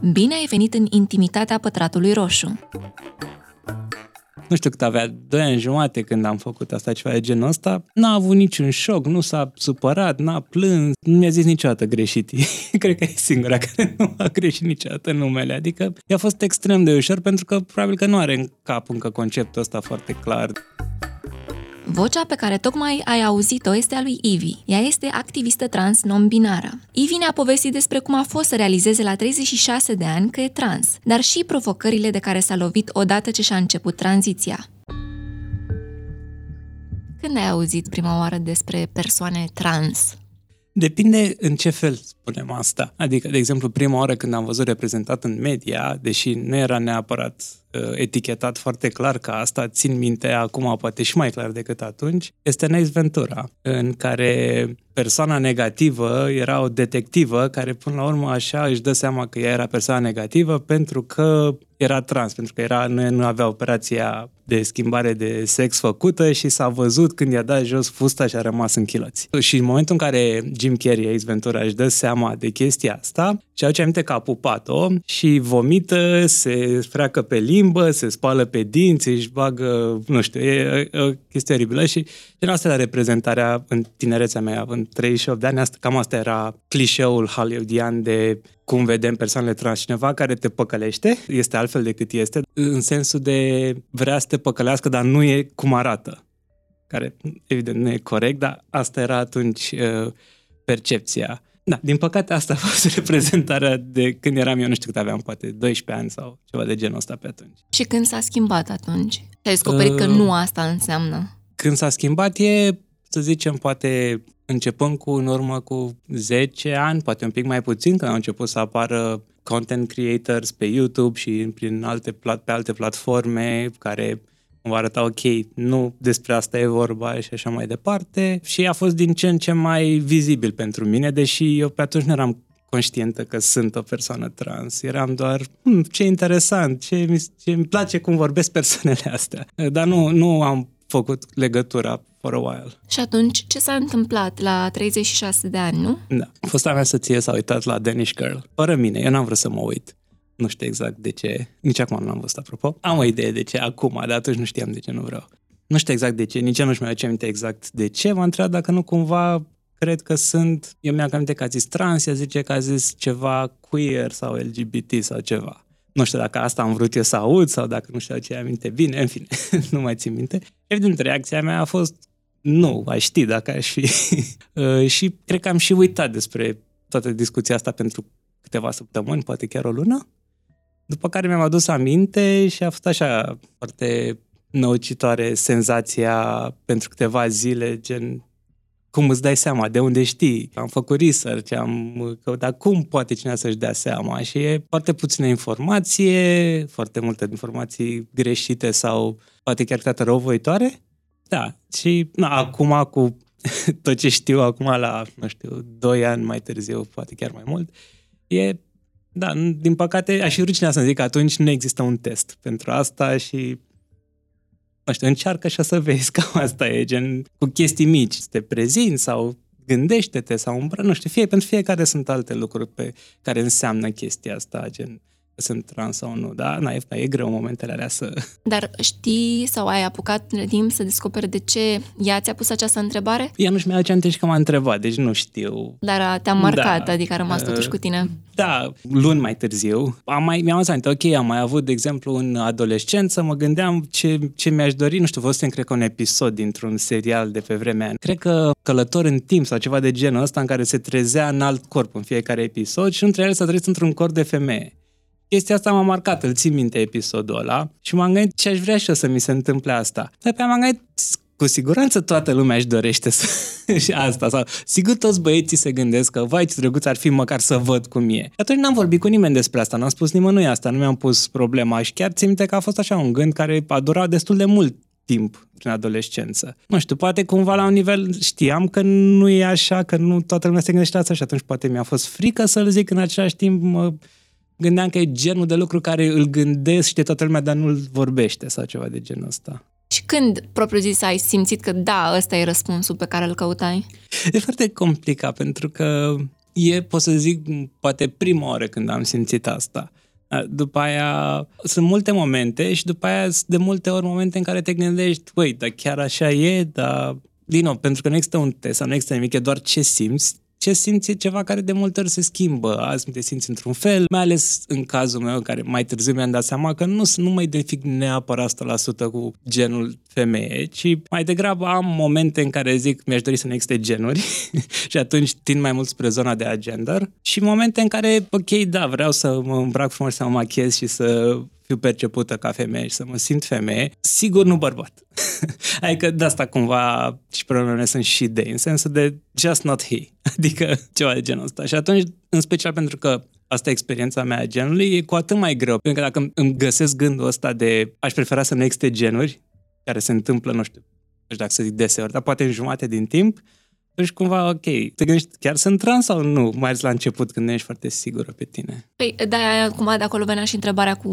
Bine ai venit în intimitatea pătratului roșu. Nu știu cât avea, doi ani jumate când am făcut asta, ceva de genul ăsta, n-a avut niciun șoc, nu s-a supărat, n-a plâns, nu mi-a zis niciodată greșit. Cred că e singura care nu a greșit niciodată numele. Adică i-a fost extrem de ușor pentru că probabil că nu are în cap încă conceptul ăsta foarte clar. Vocea pe care tocmai ai auzit-o este a lui Ivi. Ea este activistă trans non-binară. Ivi ne-a povestit despre cum a fost să realizeze la 36 de ani că e trans, dar și provocările de care s-a lovit odată ce și-a început tranziția. Când ai auzit prima oară despre persoane trans? Depinde în ce fel spunem asta. Adică, de exemplu, prima oară când am văzut reprezentat în media, deși nu era neapărat uh, etichetat foarte clar ca asta, țin minte acum poate și mai clar decât atunci, este Neis Ventura, în care persoana negativă era o detectivă care până la urmă așa își dă seama că ea era persoana negativă pentru că era trans, pentru că era, nu, nu avea operația de schimbare de sex făcută și s-a văzut când i-a dat jos fusta și a rămas în chiloți. Și în momentul în care Jim Carrey, Ace Ventura, își dă seama de chestia asta și aduce aminte că a pupat-o și vomită, se freacă pe limbă, se spală pe dinți, își bagă, nu știu, e, e o chestie oribilă și din asta era reprezentarea în tinerețea mea, având 38 de ani, asta, cam asta era clișeul hollywoodian de cum vedem persoanele trans. Cineva care te păcălește, este altfel decât este, în sensul de vrea să te păcălească, dar nu e cum arată. Care, evident, nu e corect, dar asta era atunci uh, percepția. Da, din păcate asta a fost reprezentarea de când eram eu, nu știu cât aveam, poate 12 ani sau ceva de genul ăsta pe atunci. Și când s-a schimbat atunci? Și ai descoperit uh, că nu asta înseamnă? Când s-a schimbat e, să zicem, poate începând cu în urmă cu 10 ani, poate un pic mai puțin, când au început să apară content creators pe YouTube și prin alte, pe alte platforme care vă arăta, ok, nu despre asta e vorba și așa mai departe. Și a fost din ce în ce mai vizibil pentru mine, deși eu pe atunci nu eram conștientă că sunt o persoană trans. Eram doar, hm, ce interesant, ce mi, ce îmi place cum vorbesc persoanele astea. Dar nu, nu am făcut legătura for a while. Și atunci, ce s-a întâmplat la 36 de ani, nu? Da. Fosta mea soție s-a uitat la Danish Girl. Fără mine, eu n-am vrut să mă uit. Nu știu exact de ce. Nici acum nu am văzut, apropo. Am o idee de ce acum, dar atunci nu știam de ce nu vreau. Nu știu exact de ce, nici eu nu-și mai aduce aminte exact de ce. M-a întrebat dacă nu cumva cred că sunt... Eu mi-am aminte că a zis trans, ea zice că a zis ceva queer sau LGBT sau ceva. Nu știu dacă asta am vrut eu să aud sau dacă nu știu ce aminte bine, în fine, nu mai țin minte. Evident, reacția mea a fost nu, aș ști dacă aș fi. Uh, și cred că am și uitat despre toată discuția asta pentru câteva săptămâni, poate chiar o lună. După care mi-am adus aminte și a fost așa foarte năucitoare senzația pentru câteva zile, gen cum îți dai seama, de unde știi. Am făcut research, am căutat cum poate cineva să-și dea seama și e foarte puțină informație, foarte multe informații greșite sau poate chiar câteodată răuvoitoare. Da, și na, acum cu tot ce știu acum la, nu știu, 2 ani mai târziu, poate chiar mai mult, e da, din păcate, aș fi ruginea să zic că atunci nu există un test pentru asta și nu știu, încearcă și o să vezi, cam asta e, gen, cu chestii mici, să te prezinți sau gândește-te sau îmbră, nu știu, fie, pentru fiecare sunt alte lucruri pe care înseamnă chestia asta, gen, sunt trans sau nu, da? Na, e, e greu momentele alea să... Dar știi sau ai apucat în timp să descoperi de ce ea ți-a pus această întrebare? Ea nu-și mi-a aminte că m-a întrebat, deci nu știu. Dar te-a marcat, da. adică a rămas totuși cu tine. Da, luni mai târziu. Am mai, mi-am zis, ok, am mai avut, de exemplu, în adolescență, mă gândeam ce, ce mi-aș dori, nu știu, fost cred că un episod dintr-un serial de pe vremea aia. Cred că călător în timp sau ceva de genul ăsta în care se trezea în alt corp în fiecare episod și nu trebuia să trăiesc într-un corp de femeie chestia asta m-a marcat, îl țin minte episodul ăla și m-am gândit ce aș vrea și eu să mi se întâmple asta. Dar pe m-am gândit, cu siguranță toată lumea își dorește să... și asta. Sau, sigur toți băieții se gândesc că, vai, ce drăguț ar fi măcar să văd cum e. Atunci n-am vorbit cu nimeni despre asta, n-am spus nimănui asta, nu mi-am pus problema și chiar țin minte că a fost așa un gând care a durat destul de mult timp prin adolescență. Nu știu, poate cumva la un nivel știam că nu e așa, că nu toată lumea se gândește asta și atunci poate mi-a fost frică să-l zic în același timp, mă, gândeam că e genul de lucru care îl gândesc, știe toată lumea, dar nu-l vorbește sau ceva de genul ăsta. Și când, propriu zis, ai simțit că da, ăsta e răspunsul pe care îl căutai? E foarte complicat, pentru că e, pot să zic, poate prima oară când am simțit asta. După aia sunt multe momente și după aia de multe ori momente în care te gândești, băi, dar chiar așa e, dar din nou, pentru că nu există un test sau nu există nimic, e doar ce simți, ce simți e ceva care de multe ori se schimbă. Azi te simți într-un fel, mai ales în cazul meu, care mai târziu mi-am dat seama că nu, nu mă identific neapărat 100% cu genul femeie, ci mai degrabă am momente în care zic mi-aș dori să nu existe genuri și atunci tind mai mult spre zona de agender și momente în care, ok, da, vreau să mă îmbrac frumos, să mă machiez și să fiu percepută ca femeie și să mă simt femeie, sigur nu bărbat. adică de asta cumva și problemele sunt și de, în sensul de just not he, adică ceva de genul ăsta. Și atunci, în special pentru că asta e experiența mea a genului, e cu atât mai greu. Pentru că dacă îmi găsesc gândul ăsta de aș prefera să nu existe genuri, care se întâmplă, nu știu, nu știu dacă să zic deseori, dar poate în jumate din timp, deci cumva, ok, te gândești, chiar sunt trans sau nu? Mai ales la început, când nu ești foarte sigură pe tine. Păi, da, cumva de acolo venea și întrebarea cu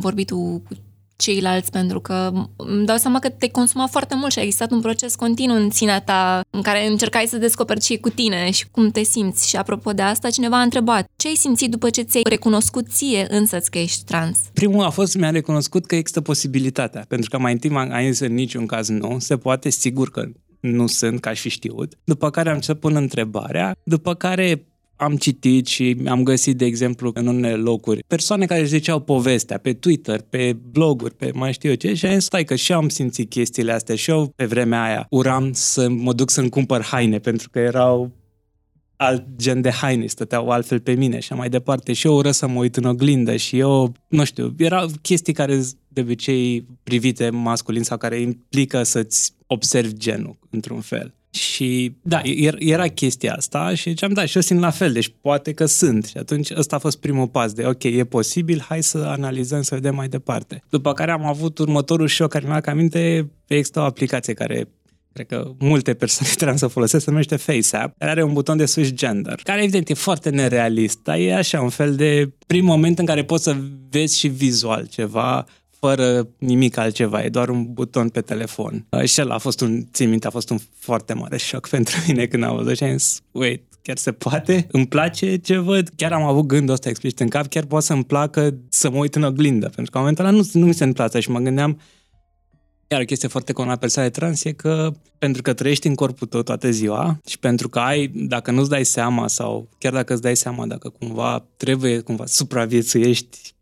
vorbitul cu ceilalți, pentru că îmi dau seama că te consuma foarte mult și a existat un proces continuu în sinea ta în care încercai să descoperi ce cu tine și cum te simți. Și apropo de asta, cineva a întrebat, ce ai simțit după ce ți-ai recunoscut ție însăți că ești trans? Primul a fost, mi-a recunoscut că există posibilitatea, pentru că mai întâi am zis în niciun caz nu, se poate, sigur că nu sunt, ca și știut. După care am început pun întrebarea, după care am citit și am găsit, de exemplu, în unele locuri, persoane care își ziceau povestea pe Twitter, pe bloguri, pe mai știu eu ce, și am zis, stai că și eu am simțit chestiile astea și eu pe vremea aia uram să mă duc să-mi cumpăr haine, pentru că erau alt gen de haine, stăteau altfel pe mine și mai departe. Și eu ură să mă uit în oglindă și eu, nu știu, erau chestii care de obicei privite masculin sau care implică să-ți observi genul într-un fel. Și da, era chestia asta și ziceam, da, și eu simt la fel, deci poate că sunt. Și atunci ăsta a fost primul pas de, ok, e posibil, hai să analizăm, să vedem mai departe. După care am avut următorul șoc care mi-a aminte, există o aplicație care cred că multe persoane trans să folosesc, se numește FaceApp, care are un buton de switch gender, care evident e foarte nerealist, dar e așa un fel de prim moment în care poți să vezi și vizual ceva fără nimic altceva, e doar un buton pe telefon. Și el a fost un, țin minte, a fost un foarte mare șoc pentru mine când am văzut și am zis, wait, chiar se poate? Îmi place ce văd? Chiar am avut gândul ăsta explicit în cap, chiar poate să-mi placă să mă uit în oglindă, pentru că în momentul ăla nu, nu mi se întâmplă și mă gândeam, iar o chestie foarte comună la persoane trans e că pentru că trăiești în corpul tău toată ziua și pentru că ai, dacă nu-ți dai seama sau chiar dacă îți dai seama, dacă cumva trebuie cumva supraviețuiești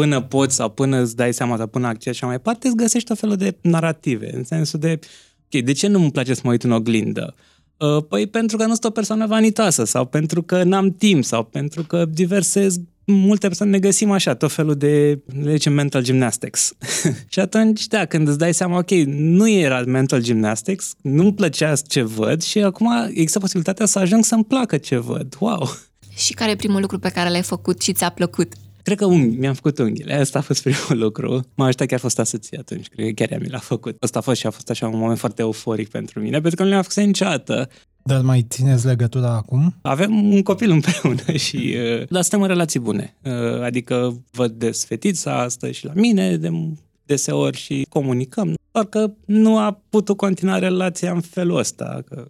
până poți sau până îți dai seama sau până accesi și mai departe, îți găsești o felul de narrative, în sensul de, ok, de ce nu îmi place să mă uit în oglindă? Uh, păi pentru că nu sunt o persoană vanitoasă sau pentru că n-am timp sau pentru că diverse multe persoane ne găsim așa, tot felul de, le zicem, mental gymnastics. și atunci, da, când îți dai seama, ok, nu era mental gymnastics, nu-mi plăcea ce văd și acum există posibilitatea să ajung să-mi placă ce văd. Wow! Și care e primul lucru pe care l-ai făcut și ți-a plăcut? Cred că unghi, mi-am făcut unghiile. Asta a fost primul lucru. M-a ajutat chiar fost soție atunci. Cred că chiar ea mi l-a făcut. Asta a fost și a fost așa un moment foarte euforic pentru mine, pentru că nu le-am făcut niciodată. Dar mai țineți legătura acum? Avem un copil împreună și uh, dar suntem în relații bune. Uh, adică văd des fetița asta și la mine de deseori și comunicăm. Doar că nu a putut continua relația în felul ăsta, că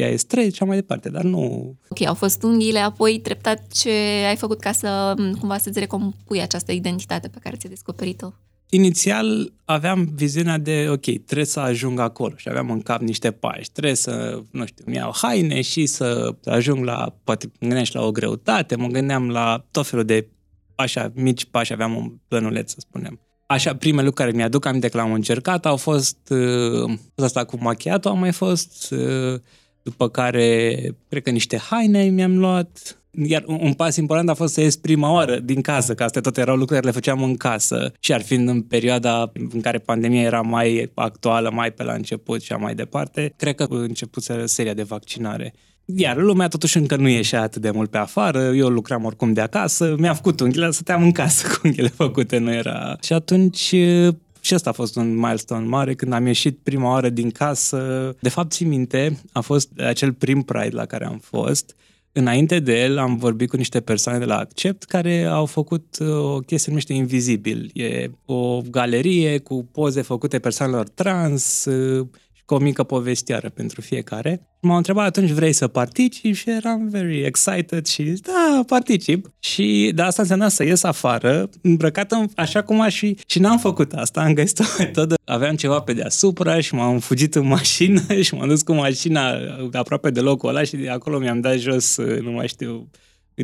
ea e straight și mai departe, dar nu... Ok, au fost unghiile, apoi treptat ce ai făcut ca să cumva să-ți recompui această identitate pe care ți-ai descoperit-o? Inițial aveam viziunea de, ok, trebuie să ajung acolo și aveam în cap niște pași. Trebuie să, nu știu, mi iau haine și să ajung la, poate mă gândeam și la o greutate, mă gândeam la tot felul de așa mici pași, aveam un plănuleț, să spunem. Așa, primele lucruri care mi-aduc aminte că l-am încercat au fost uh, asta cu machiatul, a mai fost uh, după care, cred că niște haine mi-am luat, iar un pas important a fost să ies prima oară din casă, că astea toate erau lucruri care le făceam în casă. Și ar fi în perioada în care pandemia era mai actuală, mai pe la început și mai departe, cred că început seria de vaccinare. Iar lumea totuși încă nu ieșea atât de mult pe afară, eu lucram oricum de acasă, mi-a făcut unghiile, stăteam în casă cu unghiile făcute, nu era... Și atunci și asta a fost un milestone mare când am ieșit prima oară din casă. De fapt, țin minte, a fost acel prim Pride la care am fost. Înainte de el am vorbit cu niște persoane de la Accept care au făcut uh, o chestie numește Invizibil. E o galerie cu poze făcute persoanelor trans, uh, cu o mică povestioară pentru fiecare. M-au întrebat atunci vrei să participi și eram very excited și da, particip. Și da, asta înseamnă să ies afară, îmbrăcat în, așa cum aș fi și n-am făcut asta, am găsit o metodă. Aveam ceva pe deasupra și m-am fugit în mașină și m-am dus cu mașina aproape de locul ăla și de acolo mi-am dat jos, nu mai știu,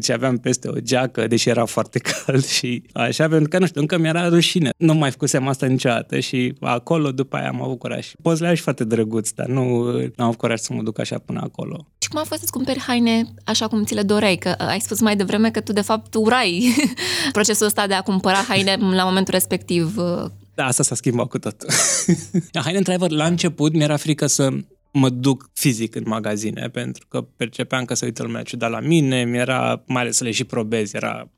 și aveam peste o geacă, deși era foarte cald și așa, pentru că, nu știu, încă mi-era rușine. Nu mai făcusem asta niciodată și acolo, după aia am avut curaj. Pozele și foarte drăguț, dar nu, nu am avut curaj să mă duc așa până acolo. Și cum a fost să-ți cumperi haine așa cum ți le doreai? Că ai spus mai devreme că tu, de fapt, urai procesul ăsta de a cumpăra haine la momentul respectiv. Da, asta s-a schimbat cu tot. haine, într-adevăr, la început mi-era frică să mă duc fizic în magazine, pentru că percepeam că se uită lumea ciudat la mine, mi-era, mai ales să le și probez, era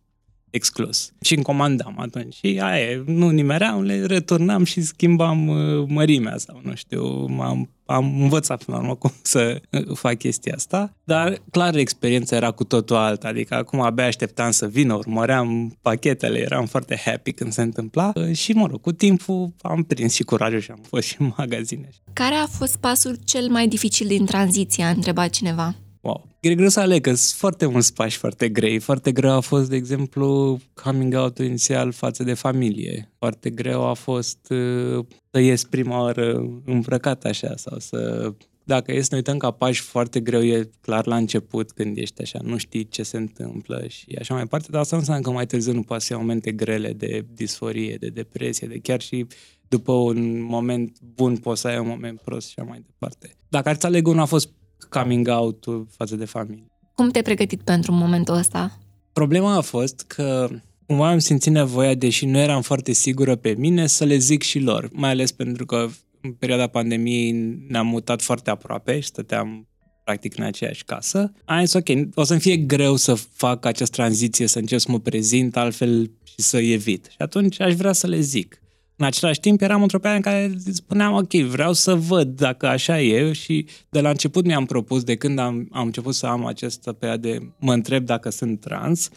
exclus. Și îmi comandam atunci. Și aia, nu nimeream, le returnam și schimbam uh, mărimea sau nu știu, m-am am învățat până la urmă cum să uh, fac chestia asta, dar clar experiența era cu totul alta, adică acum abia așteptam să vină, urmăream pachetele, eram foarte happy când se întâmpla uh, și mă rog, cu timpul am prins și curajul și am fost și în magazine. Care a fost pasul cel mai dificil din tranziție, a întrebat cineva? Wow. E greu să aleg, că sunt foarte mulți pași foarte grei. Foarte greu a fost, de exemplu, coming out inițial față de familie. Foarte greu a fost uh, să ies prima oară îmbrăcat așa sau să... Dacă e să ne uităm ca pași foarte greu, e clar la început când ești așa, nu știi ce se întâmplă și așa mai departe, dar asta nu înseamnă că mai târziu nu poate să momente grele de disforie, de depresie, de chiar și după un moment bun poți să ai un moment prost și așa mai departe. Dacă ar să aleg unul a fost coming out față de familie. Cum te-ai pregătit pentru momentul ăsta? Problema a fost că cumva am simțit nevoia, deși nu eram foarte sigură pe mine, să le zic și lor, mai ales pentru că în perioada pandemiei ne-am mutat foarte aproape și stăteam practic în aceeași casă. Am zis, ok, o să-mi fie greu să fac această tranziție, să încep să mă prezint altfel și să evit. Și atunci aș vrea să le zic. În același timp eram într-o perioadă în care spuneam, ok, vreau să văd dacă așa e. Și de la început mi-am propus, de când am, am început să am această perioadă de mă întreb dacă sunt trans,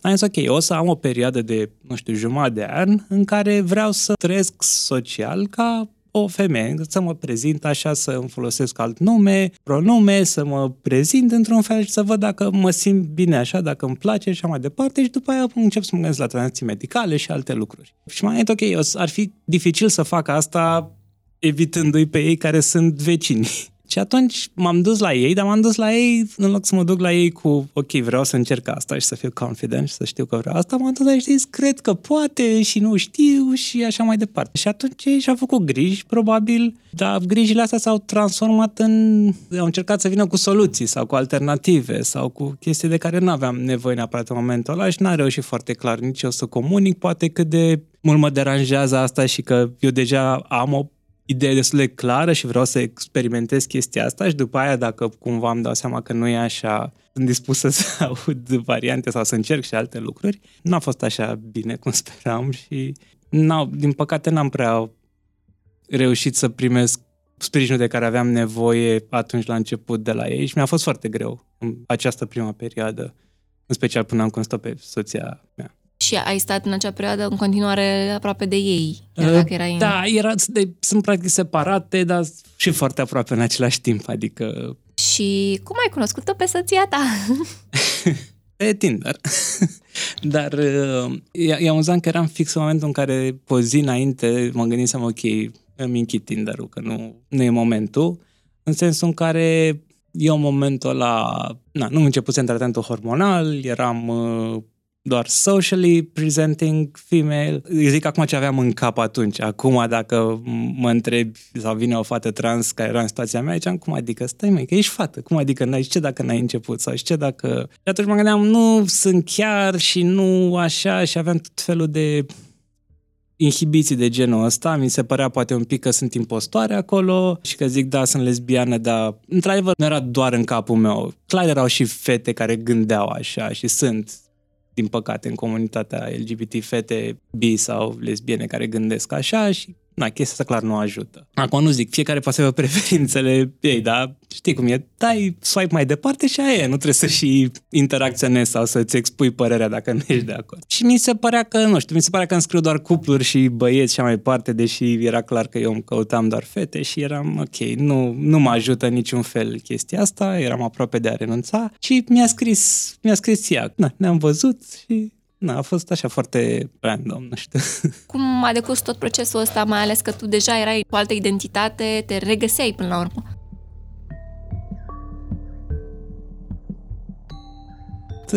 am zis, ok, o să am o perioadă de, nu știu, jumătate de an în care vreau să trăiesc social ca o femeie, să mă prezint așa, să îmi folosesc alt nume, pronume, să mă prezint într-un fel și să văd dacă mă simt bine așa, dacă îmi place și așa mai departe și după aia încep să mă gândesc la tranzacții medicale și alte lucruri. Și mai e ok, ar fi dificil să fac asta evitându-i pe ei care sunt vecini. Și atunci m-am dus la ei, dar m-am dus la ei, în loc să mă duc la ei cu, ok, vreau să încerc asta și să fiu confident și să știu că vreau asta, m-am dus la ei și cred că poate și nu știu și așa mai departe. Și atunci ei și-au făcut griji, probabil, dar grijile astea s-au transformat în... au încercat să vină cu soluții sau cu alternative sau cu chestii de care nu aveam nevoie neapărat în momentul ăla și n-am reușit foarte clar nici eu să comunic, poate cât de mult mă deranjează asta și că eu deja am o idee destul de clară și vreau să experimentez chestia asta și după aia, dacă cumva îmi dau seama că nu e așa, sunt dispus să aud variante sau să încerc și alte lucruri. Nu a fost așa bine cum speram și n-au, din păcate n-am prea reușit să primesc sprijinul de care aveam nevoie atunci la început de la ei și mi-a fost foarte greu în această prima perioadă, în special până am constat pe soția mea. Și ai stat în acea perioadă în continuare aproape de ei, uh, dacă erai Da, era, de, sunt practic separate, dar și foarte aproape în același timp, adică... Și cum ai cunoscut-o pe soția ta? pe Tinder. dar uh, e, e amuzant că eram fix în momentul în care, pe o zi înainte, mă gândisem, ok, îmi închid Tinder-ul, că nu, nu e momentul, în sensul în care eu în momentul ăla, na, nu începusem tratamentul hormonal, eram uh, doar socially presenting female. Eu zic acum ce aveam în cap atunci. Acum dacă mă întrebi sau vine o fată trans care era în situația mea, ziceam, cum adică, stai mai că ești fată, cum adică n-ai, ce dacă n-ai început sau ce dacă... Și atunci mă gândeam, nu sunt chiar și nu așa și aveam tot felul de inhibiții de genul ăsta, mi se părea poate un pic că sunt impostoare acolo și că zic da, sunt lesbiană, dar într-adevăr nu era doar în capul meu. Clar erau și fete care gândeau așa și sunt din păcate, în comunitatea LGBT, fete bi sau lesbiene care gândesc așa și na, chestia asta clar nu ajută. Acum nu zic, fiecare poate să aibă preferințele ei, dar știi cum e, dai swipe mai departe și aia e, nu trebuie să și interacționezi sau să-ți expui părerea dacă nu ești de acord. Și mi se părea că, nu știu, mi se părea că îmi scriu doar cupluri și băieți și mai departe, deși era clar că eu îmi căutam doar fete și eram, ok, nu, nu mă ajută niciun fel chestia asta, eram aproape de a renunța și mi-a scris, mi-a scris ea, na, ne-am văzut și Na, a fost așa foarte random, nu știu. Cum a decurs tot procesul ăsta, mai ales că tu deja erai cu altă identitate, te regăseai până la urmă?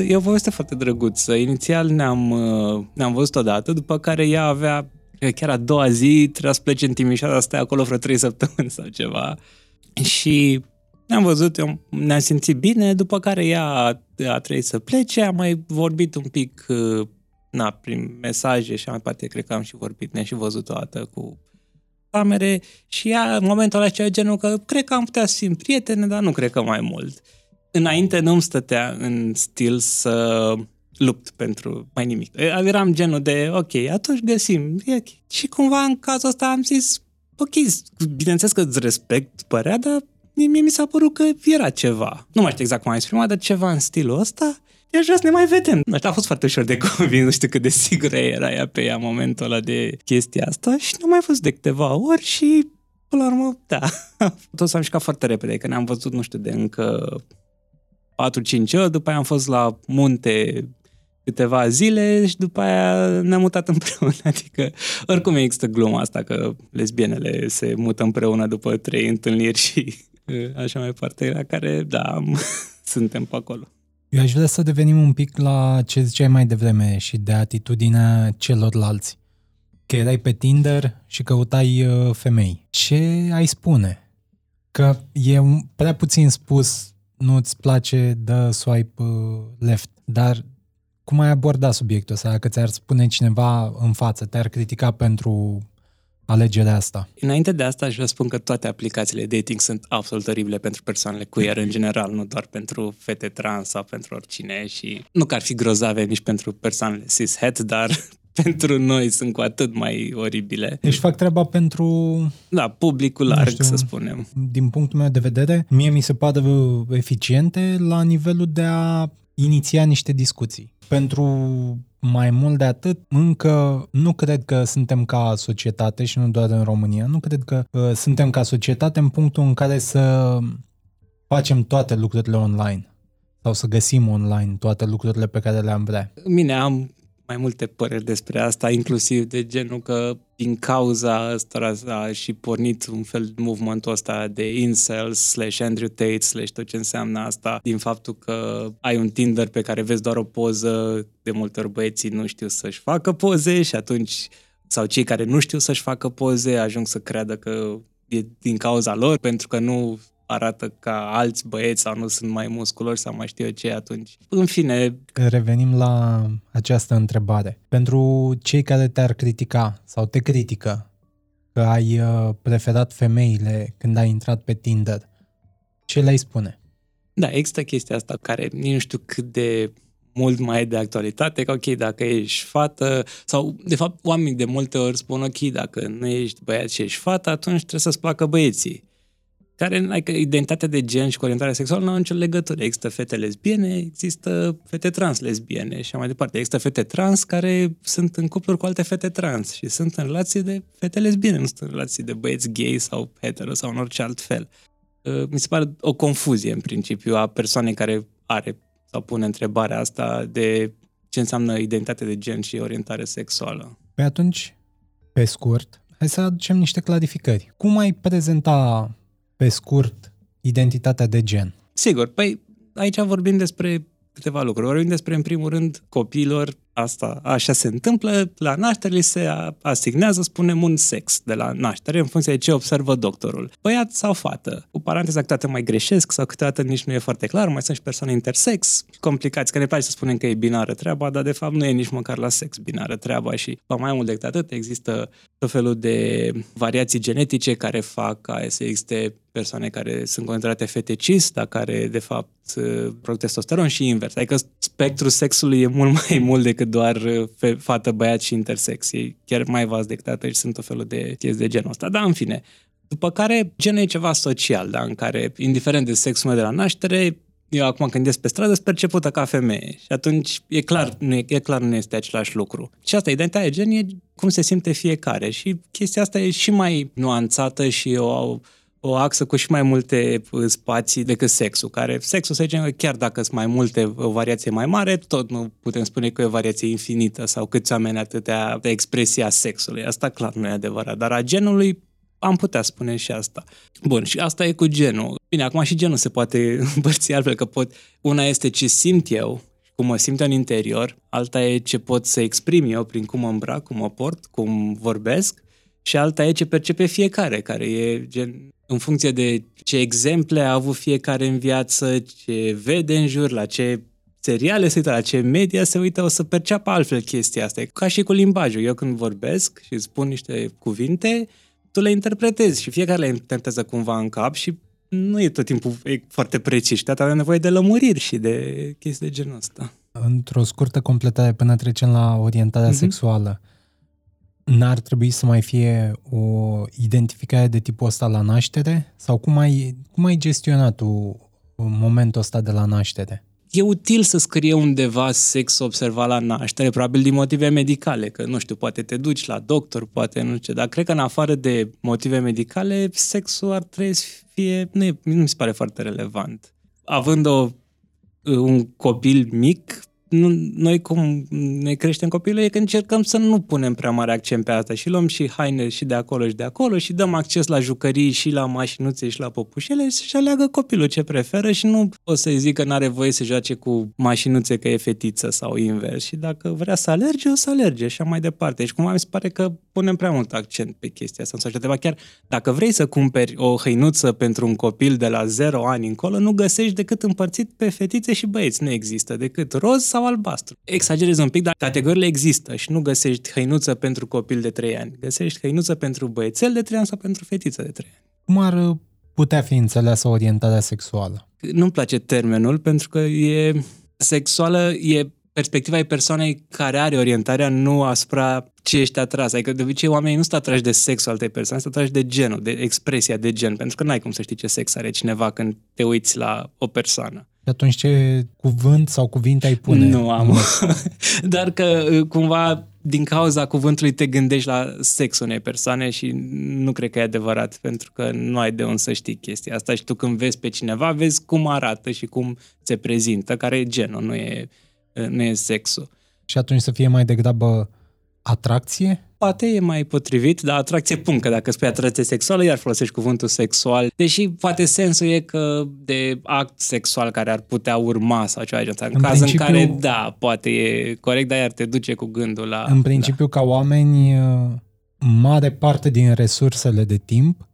E o poveste foarte drăguță. Inițial ne-am, uh, ne-am văzut odată, după care ea avea, chiar a doua zi, trebuia să plece în Timișoara, stai acolo vreo trei săptămâni sau ceva. Și ne-am văzut, eu, ne-am simțit bine, după care ea a, a trebuit să plece, am mai vorbit un pic uh, na, prin mesaje și mai parte, cred că am și vorbit, ne-am și văzut o dată cu camere și ea în momentul ăla cea genul că cred că am putea să fim prietene, dar nu cred că mai mult. Înainte nu-mi stătea în stil să lupt pentru mai nimic. Eram genul de, ok, atunci găsim. Și cumva în cazul ăsta am zis, ok, bineînțeles că îți respect părerea, dar mie mi s-a părut că era ceva. Nu mai știu exact cum am exprimat, dar ceva în stilul ăsta. Eu aș vrea să ne mai vedem. Nu știu, a fost foarte ușor de convins, nu știu cât de sigură era ea pe ea momentul ăla de chestia asta și nu mai fost de câteva ori și până la urmă, da. Tot s-a mișcat foarte repede, că ne-am văzut, nu știu, de încă 4-5 ori, după aia am fost la munte câteva zile și după aia ne-am mutat împreună. Adică, oricum există gluma asta că lesbienele se mută împreună după trei întâlniri și așa mai departe, la care, da, suntem pe acolo. Eu aș vrea să devenim un pic la ce ziceai mai devreme și de atitudinea celorlalți. Că erai pe Tinder și căutai uh, femei. Ce ai spune? Că e prea puțin spus nu-ți place, dă swipe uh, left, dar cum ai aborda subiectul ăsta? Dacă ți-ar spune cineva în față, te-ar critica pentru alegerea asta? Înainte de asta, aș vrea să spun că toate aplicațiile dating sunt absolut oribile pentru persoanele queer în general, nu doar pentru fete trans sau pentru oricine și nu că ar fi grozave nici pentru persoanele cis-het, dar pentru noi sunt cu atât mai oribile. Deci fac treaba pentru... Da, publicul larg, știu, să spunem. Din punctul meu de vedere, mie mi se pare eficiente la nivelul de a iniția niște discuții. Pentru mai mult de atât, încă nu cred că suntem ca societate și nu doar în România, nu cred că uh, suntem ca societate în punctul în care să facem toate lucrurile online sau să găsim online toate lucrurile pe care le-am vrea. Mine am mai multe păreri despre asta, inclusiv de genul că din cauza asta a și pornit un fel de movementul ăsta de incels slash Andrew Tate slash tot ce înseamnă asta, din faptul că ai un Tinder pe care vezi doar o poză, de multe ori băieții nu știu să-și facă poze și atunci sau cei care nu știu să-și facă poze ajung să creadă că e din cauza lor, pentru că nu arată ca alți băieți sau nu sunt mai musculoși sau mai știu eu ce atunci. În fine... Revenim la această întrebare. Pentru cei care te-ar critica sau te critică că ai uh, preferat femeile când ai intrat pe Tinder, ce le-ai spune? Da, există chestia asta care nici nu știu cât de mult mai e de actualitate, că ok, dacă ești fată, sau de fapt oamenii de multe ori spun ok, dacă nu ești băiat și ești fată, atunci trebuie să-ți placă băieții care, adică identitatea de gen și cu orientarea sexuală nu au nicio legătură. Există fete lesbiene, există fete trans lesbiene și mai departe. Există fete trans care sunt în cupluri cu alte fete trans și sunt în relații de fete lesbiene, nu sunt în relații de băieți gay sau hetero sau în orice alt fel. Uh, mi se pare o confuzie în principiu a persoanei care are sau pune întrebarea asta de ce înseamnă identitate de gen și orientare sexuală. Pe atunci, pe scurt, hai să aducem niște clarificări. Cum ai prezenta pe scurt, identitatea de gen? Sigur, păi aici vorbim despre câteva lucruri. Vorbim despre, în primul rând, copiilor, asta, așa se întâmplă, la naștere li se asignează, spunem, un sex de la naștere, în funcție de ce observă doctorul. Băiat sau fată. Cu paranteza, câteodată mai greșesc sau câteodată nici nu e foarte clar, mai sunt și persoane intersex, complicați, că ne place să spunem că e binară treaba, dar de fapt nu e nici măcar la sex binară treaba și mai mult decât atât există tot felul de variații genetice care fac ca să existe persoane care sunt considerate feticist, dar care de fapt produc testosteron și invers. Adică spectrul sexului e mult mai mult decât doar fată, băiat și intersex. E chiar mai vast decât atât și sunt o felul de chestii de genul ăsta. Dar în fine, după care, genul e ceva social, da? în care, indiferent de sexul meu de la naștere, eu acum când ies pe stradă sunt percepută ca femeie și atunci e clar, nu e, e clar nu este același lucru. Și asta, identitatea gen e cum se simte fiecare și chestia asta e și mai nuanțată și o, o axă cu și mai multe spații decât sexul, care sexul, să zicem, chiar dacă sunt mai multe, o variație mai mare, tot nu putem spune că e o variație infinită sau câți oameni atâtea de expresia sexului. Asta clar nu e adevărat, dar a genului am putea spune și asta. Bun, și asta e cu genul. Bine, acum și genul se poate împărți altfel, că pot... Una este ce simt eu, cum mă simt în interior, alta e ce pot să exprim eu prin cum mă îmbrac, cum mă port, cum vorbesc, și alta e ce percepe fiecare, care e gen în funcție de ce exemple a avut fiecare în viață, ce vede în jur, la ce seriale se uită, la ce media se uită, o să perceapă altfel chestia asta. Ca și cu limbajul. Eu când vorbesc și spun niște cuvinte, tu le interpretezi și fiecare le interpretează cumva în cap și nu e tot timpul e foarte precis și avem nevoie de lămuriri și de chestii de genul ăsta. Într-o scurtă completare până trecem la orientarea mm-hmm. sexuală, n-ar trebui să mai fie o identificare de tipul ăsta la naștere? Sau cum ai, cum ai gestionat tu momentul ăsta de la naștere? e util să scrie undeva sex observat la naștere, probabil din motive medicale, că nu știu, poate te duci la doctor, poate nu știu, dar cred că în afară de motive medicale, sexul ar trebui să fie, nu, e, nu mi se pare foarte relevant. Având o, un copil mic, nu, noi cum ne creștem copilul e că încercăm să nu punem prea mare accent pe asta și luăm și haine și de acolo și de acolo și dăm acces la jucării și la mașinuțe și la popușele și aleagă copilul ce preferă și nu o să zic că nu are voie să joace cu mașinuțe că e fetiță sau invers și dacă vrea să alerge, o să alerge și așa mai departe. Și cumva mi se pare că punem prea mult accent pe chestia asta. În societate, chiar dacă vrei să cumperi o hăinuță pentru un copil de la 0 ani încolo, nu găsești decât împărțit pe fetițe și băieți. Nu există decât roz sau albastru. Exagerez un pic, dar categoriile există și nu găsești hăinuță pentru copil de 3 ani. Găsești hăinuță pentru băiețel de 3 ani sau pentru fetiță de 3 ani. Cum ar putea fi înțeleasă orientarea sexuală? Nu-mi place termenul pentru că e sexuală e perspectiva e persoanei care are orientarea nu asupra ce ești atras. Adică de obicei oamenii nu sunt atrași de sexul altei persoane, sunt atrași de genul, de expresia de gen, pentru că n-ai cum să știi ce sex are cineva când te uiți la o persoană. Și atunci ce cuvânt sau cuvinte ai pune? Nu am. Dar că uh, cumva din cauza cuvântului te gândești la sexul unei persoane și nu cred că e adevărat, pentru că nu ai de unde să știi chestia asta și tu când vezi pe cineva, vezi cum arată și cum se prezintă, care e genul, nu e, nu e sexul. Și atunci să fie mai degrabă atracție? Poate e mai potrivit, dar atracție punct, că dacă spui atracție sexuală, iar folosești cuvântul sexual. Deși poate sensul e că de act sexual care ar putea urma sau ceva genul În, în caz principiu, în care, da, poate e corect, dar iar te duce cu gândul la... În principiu, da. ca oameni, mare parte din resursele de timp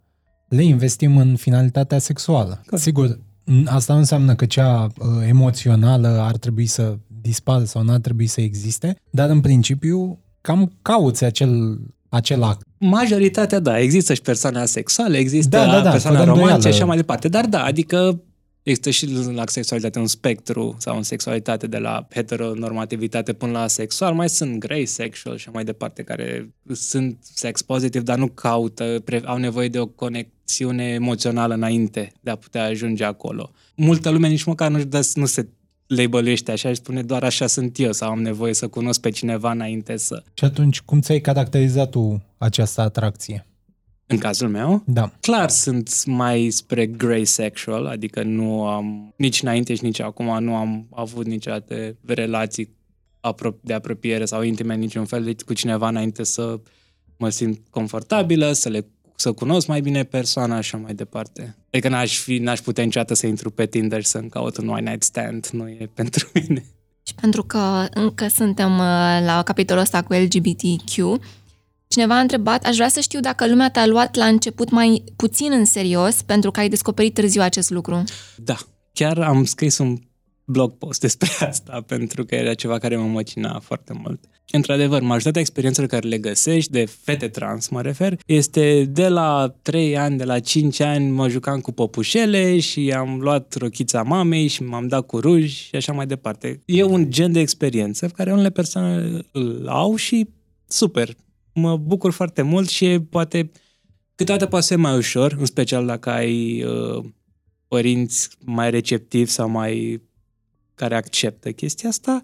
le investim în finalitatea sexuală. Corect. Sigur, asta nu înseamnă că cea uh, emoțională ar trebui să dispară sau nu ar trebui să existe, dar în principiu cam cauți acel, acel act. Majoritatea, da, există și persoane asexuale, există da, da, da, persoane romantice și așa mai departe, dar da, adică există și la sexualitate un spectru sau în sexualitate de la heteronormativitate până la sexual, mai sunt grey sexual și mai departe care sunt sex positive, dar nu caută, au nevoie de o conexiune emoțională înainte de a putea ajunge acolo. Multă lume nici măcar nu, nu se labeluiește așa și spune doar așa sunt eu sau am nevoie să cunosc pe cineva înainte să... Și atunci, cum ți-ai caracterizat tu această atracție? În cazul meu? Da. Clar sunt mai spre grey sexual, adică nu am, nici înainte și nici acum nu am avut niciodată relații de apropiere sau intime niciun fel de cu cineva înainte să mă simt confortabilă, să le să cunosc mai bine persoana și mai departe. Adică n-aș, fi, n-aș putea niciodată să intru pe Tinder să-mi caut un one night stand, nu e pentru mine. Și pentru că încă suntem uh, la capitolul ăsta cu LGBTQ, cineva a întrebat, aș vrea să știu dacă lumea te-a luat la început mai puțin în serios pentru că ai descoperit târziu acest lucru. Da, chiar am scris un blog post despre asta, pentru că era ceva care mă măcina foarte mult. Într-adevăr, majoritatea experiențelor care le găsești, de fete trans mă refer, este de la 3 ani, de la 5 ani mă jucam cu popușele și am luat rochița mamei și m-am dat cu ruj și așa mai departe. E un gen de experiență pe care unele persoane îl au și super. Mă bucur foarte mult și e poate câteodată poate fi mai ușor, în special dacă ai uh, părinți mai receptivi sau mai care acceptă chestia asta,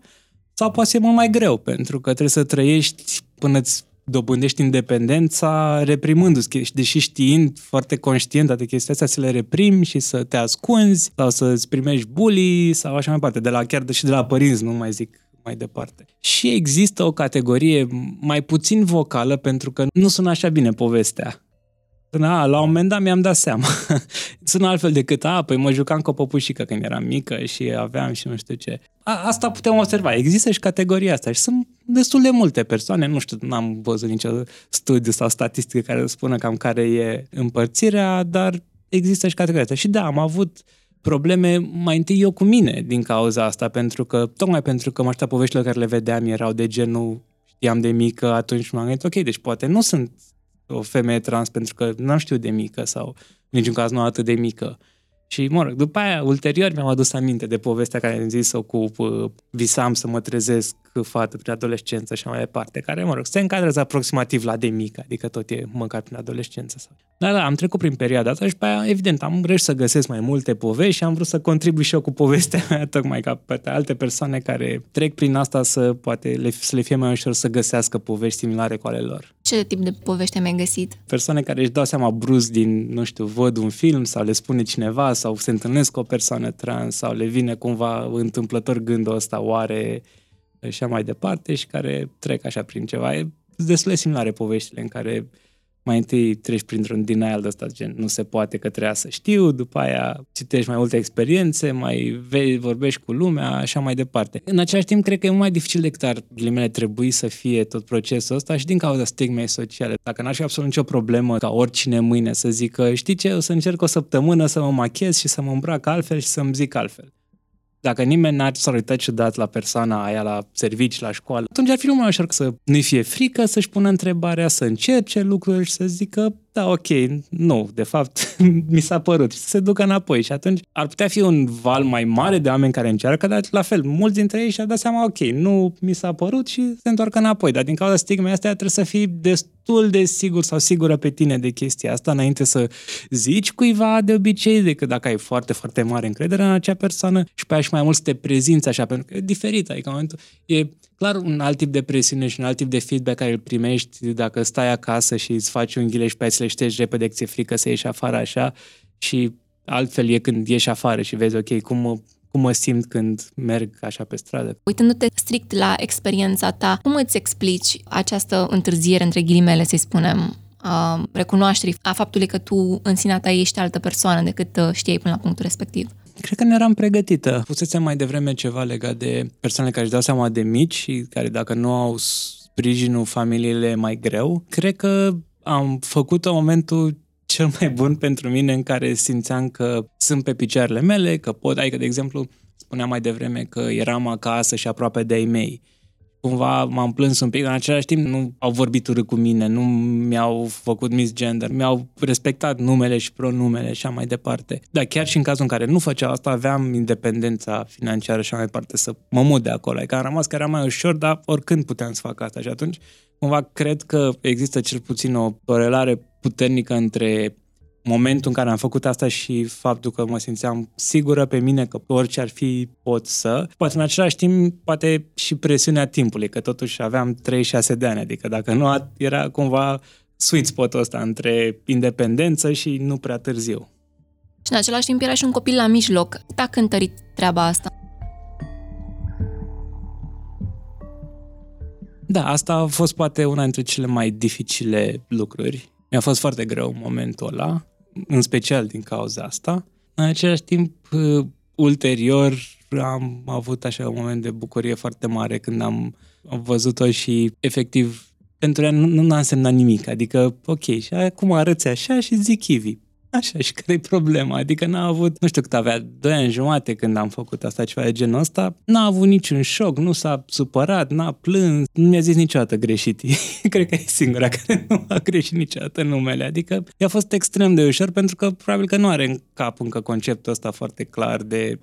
sau poate fi mult mai greu, pentru că trebuie să trăiești până îți dobândești independența reprimându-ți, deși știind foarte conștient toate chestia astea, să le reprimi și să te ascunzi sau să-ți primești bully sau așa mai departe, de la chiar și de la părinți, nu mai zic mai departe. Și există o categorie mai puțin vocală pentru că nu sună așa bine povestea. A, la un moment dat mi-am dat seama. Sună altfel decât, a, păi mă jucam cu o păpușică când eram mică și aveam și nu știu ce. A, asta putem observa. Există și categoria asta și sunt destul de multe persoane, nu știu, n-am văzut nicio studiu sau statistică care să spună cam care e împărțirea, dar există și categoria asta. Și da, am avut probleme mai întâi eu cu mine din cauza asta, pentru că, tocmai pentru că mă poveștile care le vedeam erau de genul știam de mică, atunci m-am gândit, ok, deci poate nu sunt o femeie trans pentru că n-am știut de mică sau în niciun caz nu atât de mică. Și, mă rog, după aia, ulterior, mi-am adus aminte de povestea care am zis-o cu uh, visam să mă trezesc fată prin adolescență și mai departe, care, mă rog, se încadrează aproximativ la de mică, adică tot e măcar prin adolescență. Sau... Da, da, am trecut prin perioada asta și pe aia, evident, am reușit să găsesc mai multe povești și am vrut să contribui și eu cu povestea mea, tocmai ca pe alte persoane care trec prin asta să poate le, să le fie mai ușor să găsească povești similare cu ale lor. Ce tip de povești ai mai găsit? Persoane care își dau seama brusc din, nu știu, văd un film sau le spune cineva sau se întâlnesc cu o persoană trans sau le vine cumva întâmplător gândul ăsta, oare și așa mai departe și care trec așa prin ceva. E destul de similare poveștile în care mai întâi treci printr-un denial de ăsta, gen nu se poate că trebuia să știu, după aia citești mai multe experiențe, mai vei, vorbești cu lumea, așa mai departe. În același timp, cred că e mai dificil decât ar ghilimele trebui să fie tot procesul ăsta și din cauza stigmei sociale. Dacă n-aș fi absolut nicio problemă ca oricine mâine să zică, știi ce, o să încerc o săptămână să mă machez și să mă îmbrac altfel și să-mi zic altfel dacă nimeni n-ar s-ar uita ciudat la persoana aia, la servici, la școală, atunci ar fi mai ușor să nu-i fie frică, să-și pună întrebarea, să încerce lucruri și să zică da, ok, nu, de fapt, mi s-a părut și să se ducă înapoi. Și atunci ar putea fi un val mai mare de oameni care încearcă, dar la fel, mulți dintre ei și-au dat seama, ok, nu mi s-a părut și se întoarcă înapoi. Dar din cauza stigmei astea trebuie să fii destul de sigur sau sigură pe tine de chestia asta înainte să zici cuiva de obicei decât dacă ai foarte, foarte mare încredere în acea persoană și pe aia și mai mult să te prezinți așa, pentru că e diferit, adică în momentul, e clar un alt tip de presiune și un alt tip de feedback care îl primești dacă stai acasă și îți faci unghiile și pe aia le repede că ți-e frică să ieși afară așa și altfel e când ieși afară și vezi, ok, cum mă, cum mă simt când merg așa pe stradă. Uitându-te strict la experiența ta, cum îți explici această întârziere, între ghilimele, să-i spunem, a recunoașterii, a faptului că tu în sinea ta ești altă persoană decât uh, știai până la punctul respectiv? Cred că ne eram pregătită. Pusesem mai devreme ceva legat de persoanele care își dau seama de mici și care dacă nu au sprijinul familiile mai greu. Cred că am făcut-o momentul cel mai bun pentru mine în care simțeam că sunt pe picioarele mele, că pot, adică, de exemplu, spuneam mai devreme că eram acasă și aproape de ai mei cumva m-am plâns un pic, în același timp nu au vorbit urât cu mine, nu mi-au făcut misgender, mi-au respectat numele și pronumele și așa mai departe. Dar chiar și în cazul în care nu făceau asta, aveam independența financiară și așa mai departe să mă mut de acolo. Adică am rămas că era mai ușor, dar oricând puteam să fac asta și atunci cumva cred că există cel puțin o corelare puternică între momentul în care am făcut asta și faptul că mă simțeam sigură pe mine că orice ar fi pot să, poate în același timp, poate și presiunea timpului, că totuși aveam 36 de ani, adică dacă nu era cumva sweet spot-ul ăsta între independență și nu prea târziu. Și în același timp era și un copil la mijloc. a cântărit treaba asta? Da, asta a fost poate una dintre cele mai dificile lucruri. Mi-a fost foarte greu momentul ăla, în special din cauza asta. În același timp, uh, ulterior, am avut așa un moment de bucurie foarte mare când am văzut-o și efectiv pentru ea nu, nu a însemnat nimic. Adică, ok, și acum arăți așa și zic Ivi. Așa, și care e problema? Adică n-a avut, nu știu cât avea, 2 ani jumate când am făcut asta, ceva de genul ăsta, n-a avut niciun șoc, nu s-a supărat, n-a plâns, nu mi-a zis niciodată greșit. Cred că e singura care nu a greșit niciodată numele. Adică i-a fost extrem de ușor pentru că probabil că nu are în cap încă conceptul ăsta foarte clar de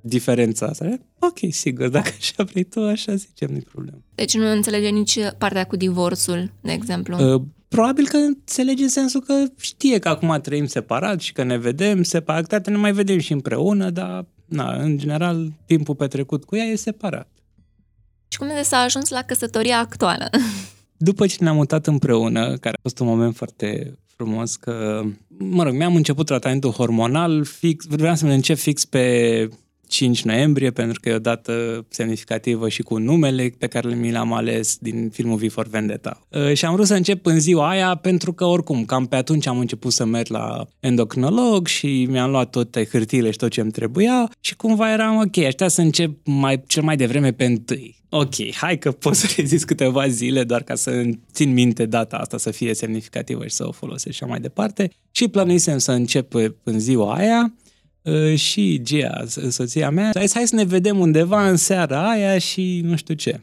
diferența asta. Ok, sigur, dacă așa vrei tu, așa zicem, nu problemă. Deci nu înțelege nici partea cu divorțul, de exemplu? Uh, probabil că înțelege în sensul că știe că acum trăim separat și că ne vedem separat, că ne mai vedem și împreună, dar na, în general timpul petrecut cu ea e separat. Și cum de s-a ajuns la căsătoria actuală? După ce ne-am mutat împreună, care a fost un moment foarte frumos, că, mă rog, mi-am început tratamentul hormonal fix, vreau să încep fix pe 5 noiembrie, pentru că e o dată semnificativă și cu numele pe care mi l-am ales din filmul V for Vendetta. Uh, și am vrut să încep în ziua aia pentru că oricum, cam pe atunci am început să merg la endocrinolog și mi-am luat toate hârtiile și tot ce îmi trebuia și cumva eram ok, aștia să încep mai, cel mai devreme pe întâi. Ok, hai că pot să rezist câteva zile doar ca să țin minte data asta să fie semnificativă și să o folosesc și mai departe. Și plănuisem să încep în ziua aia Uh, și Gia, soția mea, hai, hai să ne vedem undeva în seara aia și nu știu ce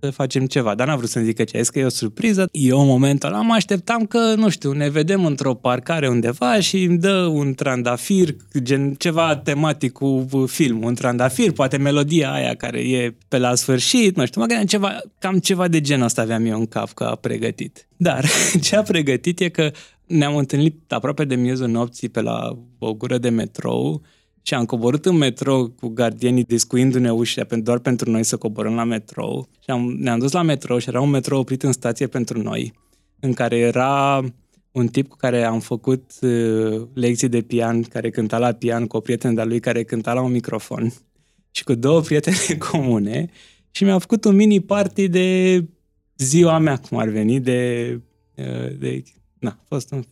să facem ceva. Dar n-a vrut să-mi zică ce, că e o surpriză. Eu în momentul ăla mă așteptam că, nu știu, ne vedem într-o parcare undeva și îmi dă un trandafir, gen ceva tematic cu film, un trandafir, poate melodia aia care e pe la sfârșit, nu știu, mă gândeam ceva, cam ceva de genul ăsta aveam eu în cap că a pregătit. Dar ce a pregătit e că ne-am întâlnit aproape de miezul nopții pe la o gură de metrou și am coborât în metrou cu gardienii descuindu-ne ușile doar pentru noi să coborâm la metrou. Și am, ne-am dus la metrou și era un metrou oprit în stație pentru noi, în care era un tip cu care am făcut uh, lecții de pian, care cânta la pian cu o prietenă de-a lui care cânta la un microfon și cu două prietene comune și mi-a făcut un mini party de ziua mea, cum ar veni, de, uh, de na, a fost un,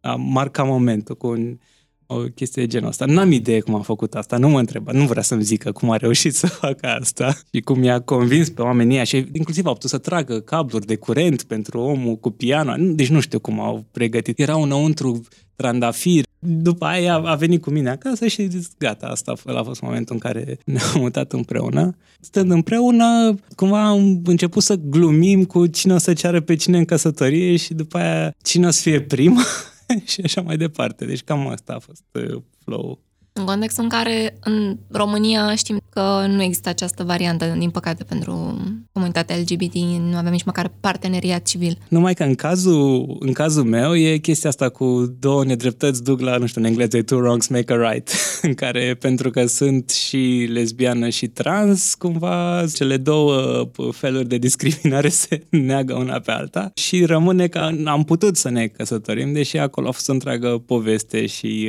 a marcat momentul cu un, o chestie de genul ăsta. N-am idee cum a făcut asta, nu mă întreba, nu vrea să-mi zică cum a reușit să facă asta și cum i-a convins pe oamenii ăia și inclusiv a putut să tragă cabluri de curent pentru omul cu piano, deci nu știu cum au pregătit. Era unăuntru trandafir. După aia a venit cu mine acasă și zis, gata, asta a fost momentul în care ne-am mutat împreună. Stând împreună, cumva am început să glumim cu cine o să ceară pe cine în căsătorie și după aia cine o să fie prima și așa mai departe. Deci cam asta a fost uh, flow în contextul în care în România știm că nu există această variantă, din păcate, pentru comunitatea LGBT, nu avem nici măcar parteneriat civil. Numai că în cazul, în cazul meu e chestia asta cu două nedreptăți duc la, nu știu, în engleză e two wrongs make a right, în care pentru că sunt și lesbiană și trans, cumva cele două feluri de discriminare se neagă una pe alta și rămâne că am putut să ne căsătorim, deși acolo a fost o întreagă poveste și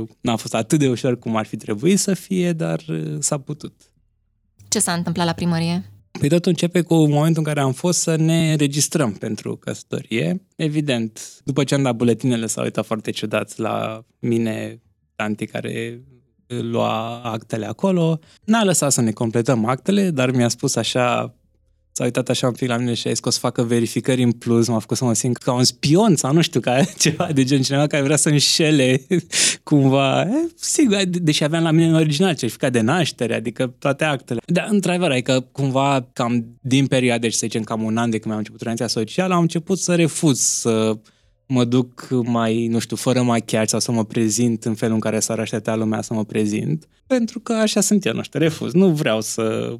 uh, n-a fost atât de ușor cum ar fi trebuit să fie, dar uh, s-a putut. Ce s-a întâmplat la primărie? Păi tot începe cu momentul în care am fost să ne registrăm pentru căsătorie. Evident, după ce am dat buletinele s-a uitat foarte ciudat la mine, tanti care lua actele acolo. N-a lăsat să ne completăm actele, dar mi-a spus așa s-a uitat așa un pic la mine și a zis că o să facă verificări în plus, m-a făcut să mă simt ca un spion sau nu știu, ca ceva de gen, cineva care vrea să înșele cumva. E, sigur, deși aveam la mine în original certificat de naștere, adică toate actele. Dar, într-adevăr, adică cumva cam din perioade, deci să zicem cam un an de când mi-am început relația socială, am început să refuz să mă duc mai, nu știu, fără machiaj sau să mă prezint în felul în care s-ar aștepta lumea să mă prezint, pentru că așa sunt eu, nu știu, refuz. Nu vreau să...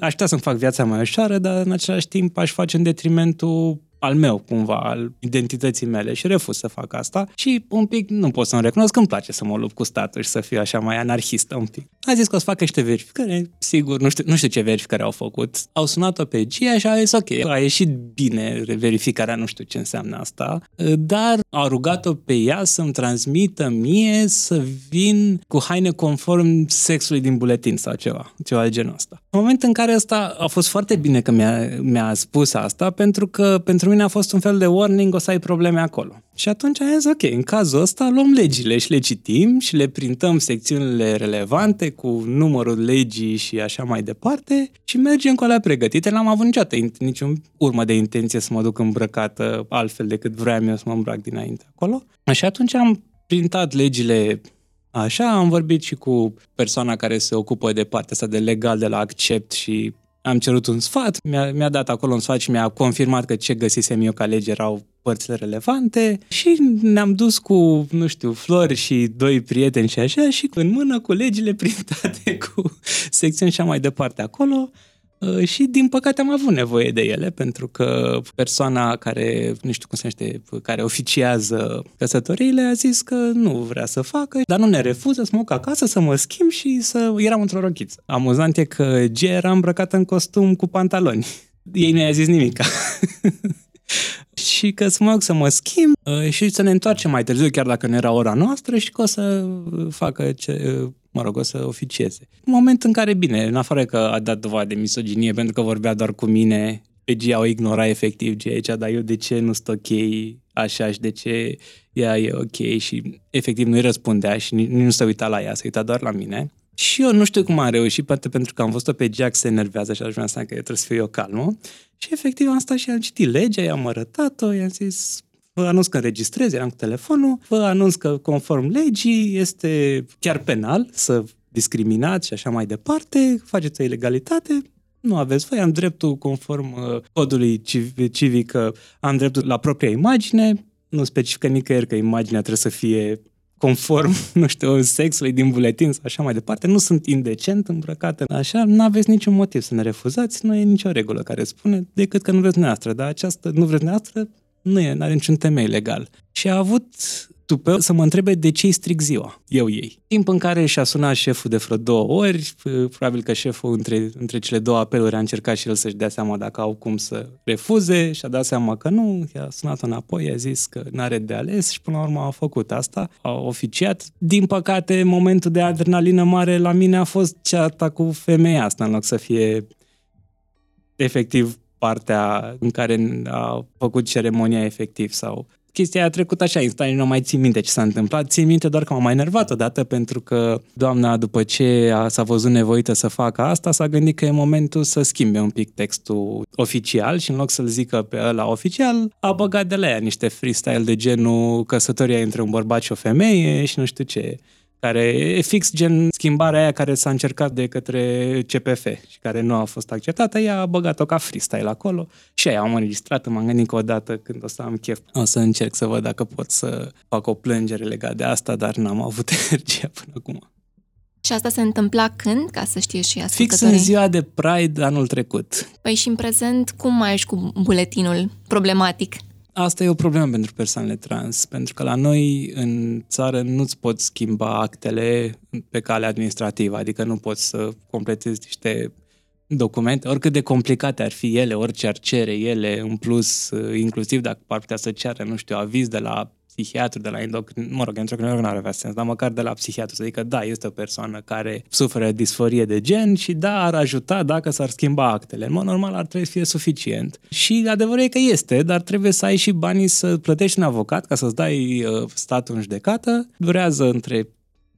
Aș putea să-mi fac viața mai ușoară, dar în același timp aș face în detrimentul al meu, cumva, al identității mele și refuz să fac asta și un pic nu pot să-mi recunosc că îmi place să mă lupt cu statul și să fiu așa mai anarhistă un pic. A zis că o să facă niște verificări, sigur, nu știu, nu știu ce verificări au făcut. Au sunat-o pe Gia și a zis ok, a ieșit bine verificarea, nu știu ce înseamnă asta, dar a rugat-o pe ea să-mi transmită mie să vin cu haine conform sexului din buletin sau ceva, ceva de genul ăsta. În momentul în care asta a fost foarte bine că mi-a, mi-a spus asta, pentru că pentru mine a fost un fel de warning, o să ai probleme acolo. Și atunci am zis, ok, în cazul ăsta luăm legile și le citim și le printăm secțiunile relevante cu numărul legii și așa mai departe și mergem cu alea pregătite. N-am avut niciodată niciun urmă de intenție să mă duc îmbrăcată altfel decât vreau eu să mă îmbrac dinainte acolo. Și atunci am printat legile așa, am vorbit și cu persoana care se ocupă de partea asta de legal de la Accept și am cerut un sfat, mi-a, mi-a dat acolo un sfat și mi-a confirmat că ce găsisem eu ca lege erau părțile relevante și ne-am dus cu, nu știu, flori și doi prieteni și așa și în mână cu legile printate cu secțiuni și mai departe acolo. Uh, și din păcate am avut nevoie de ele pentru că persoana care, nu știu cum se numește, care oficiază căsătoriile a zis că nu vrea să facă, dar nu ne refuză să mă duc acasă, să mă schimb și să... Eram într-o rochiță. Amuzant e că G era îmbrăcată în costum cu pantaloni. Ei nu i-a zis nimic. și că să mă duc să mă schimb uh, și să ne întoarcem mai târziu, chiar dacă nu era ora noastră și că o să facă ce, mă rog, o să oficieze. În moment în care, bine, în afară că a dat dovadă de misoginie pentru că vorbea doar cu mine, pe Gia o ignora efectiv Gia aici, dar eu de ce nu sunt ok așa și de ce ea e ok și efectiv nu-i răspundea și nici nu se uita la ea, se uita doar la mine. Și eu nu știu cum am reușit, poate pentru că am văzut-o pe Jack se enervează și aș vrea să că trebuie să fiu eu calmă. Și efectiv am stat și am citit legea, i-am arătat-o, i-am zis, vă anunț că înregistrez, eram cu telefonul, vă anunț că conform legii este chiar penal să discriminați și așa mai departe, faceți o ilegalitate, nu aveți voi, am dreptul conform uh, codului civic, am dreptul la propria imagine, nu specifică nicăieri că imaginea trebuie să fie conform, nu știu, sexului din buletin sau așa mai departe, nu sunt indecent îmbrăcate așa, nu aveți niciun motiv să ne refuzați, nu e nicio regulă care spune decât că nu vreți neastră, dar această nu vreți neastră nu e, are niciun temei legal. Și a avut tupeu să mă întrebe de ce îi stric ziua, eu ei. Timp în care și-a sunat șeful de vreo două ori, probabil că șeful între, între cele două apeluri a încercat și el să-și dea seama dacă au cum să refuze și a dat seama că nu, i-a sunat înapoi, i-a zis că n-are de ales și până la urmă a făcut asta, a oficiat. Din păcate, momentul de adrenalină mare la mine a fost ceata cu femeia asta, în loc să fie efectiv partea în care a făcut ceremonia efectiv sau chestia a trecut așa, instant, nu mai țin minte ce s-a întâmplat. Țin minte doar că m-a mai enervat odată pentru că doamna, după ce a, s-a văzut nevoită să facă asta, s-a gândit că e momentul să schimbe un pic textul oficial și în loc să-l zică pe ăla oficial, a băgat de la ea niște freestyle de genul căsătoria între un bărbat și o femeie și nu știu ce care e fix gen schimbarea aia care s-a încercat de către CPF și care nu a fost acceptată, ea a băgat-o ca freestyle acolo și aia am înregistrat, m-am gândit că odată când o să am chef, o să încerc să văd dacă pot să fac o plângere legat de asta, dar n-am avut energia până acum. Și asta se întâmpla când, ca să știe și Fix în ziua de Pride anul trecut. Păi și în prezent, cum mai ești cu buletinul problematic? Asta e o problemă pentru persoanele trans, pentru că la noi în țară nu-ți poți schimba actele pe cale administrativă, adică nu poți să completezi niște documente, oricât de complicate ar fi ele, orice ar cere ele, în plus, inclusiv dacă ar putea să ceară, nu știu, aviz de la psihiatru, de la endocrin, mă rog, endocrinolog nu ar avea sens, dar măcar de la psihiatru, să zică, da, este o persoană care suferă disforie de gen și da, ar ajuta dacă s-ar schimba actele. În mod normal ar trebui să fie suficient. Și adevărul e că este, dar trebuie să ai și banii să plătești un avocat ca să-ți dai uh, statul în judecată. Durează între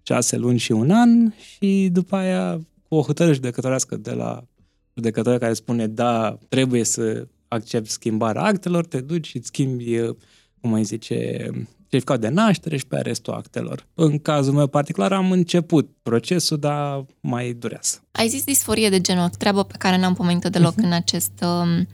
șase luni și un an și după aia cu o hotărâre judecătorească de la judecătoare care spune da, trebuie să accept schimbarea actelor, te duci și îți schimbi uh, cum mai zice, certificat de naștere și pe restul actelor. În cazul meu particular am început procesul, dar mai durează. Ai zis disforie de gen, o treabă pe care n-am pomenit deloc uh-huh. în acest um,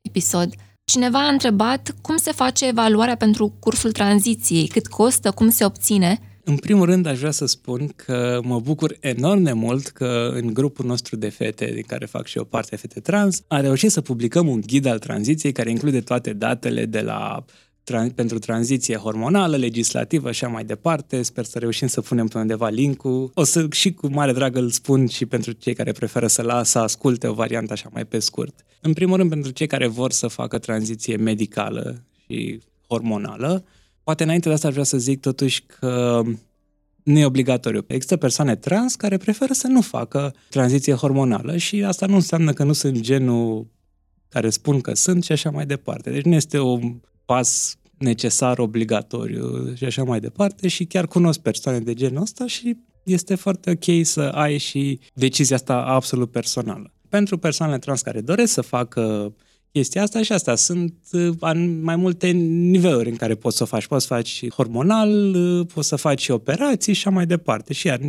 episod. Cineva a întrebat cum se face evaluarea pentru cursul tranziției, cât costă, cum se obține. În primul rând, aș vrea să spun că mă bucur enorm de mult că în grupul nostru de fete, din care fac și o parte fete trans, a reușit să publicăm un ghid al tranziției care include toate datele de la tran- pentru tranziție hormonală, legislativă și așa mai departe. Sper să reușim să punem pe undeva link-ul. O să și cu mare drag îl spun și pentru cei care preferă să lasă, asculte o variantă așa mai pe scurt. În primul rând, pentru cei care vor să facă tranziție medicală și hormonală, poate înainte de asta aș vrea să zic totuși că nu e obligatoriu. Există persoane trans care preferă să nu facă tranziție hormonală și asta nu înseamnă că nu sunt genul care spun că sunt și așa mai departe. Deci nu este o pas necesar, obligatoriu și așa mai departe și chiar cunosc persoane de genul ăsta și este foarte ok să ai și decizia asta absolut personală. Pentru persoanele trans care doresc să facă chestia asta și asta. Sunt uh, mai multe niveluri în care poți să o faci. Poți să faci hormonal, uh, poți să faci și operații și așa mai departe. Și iar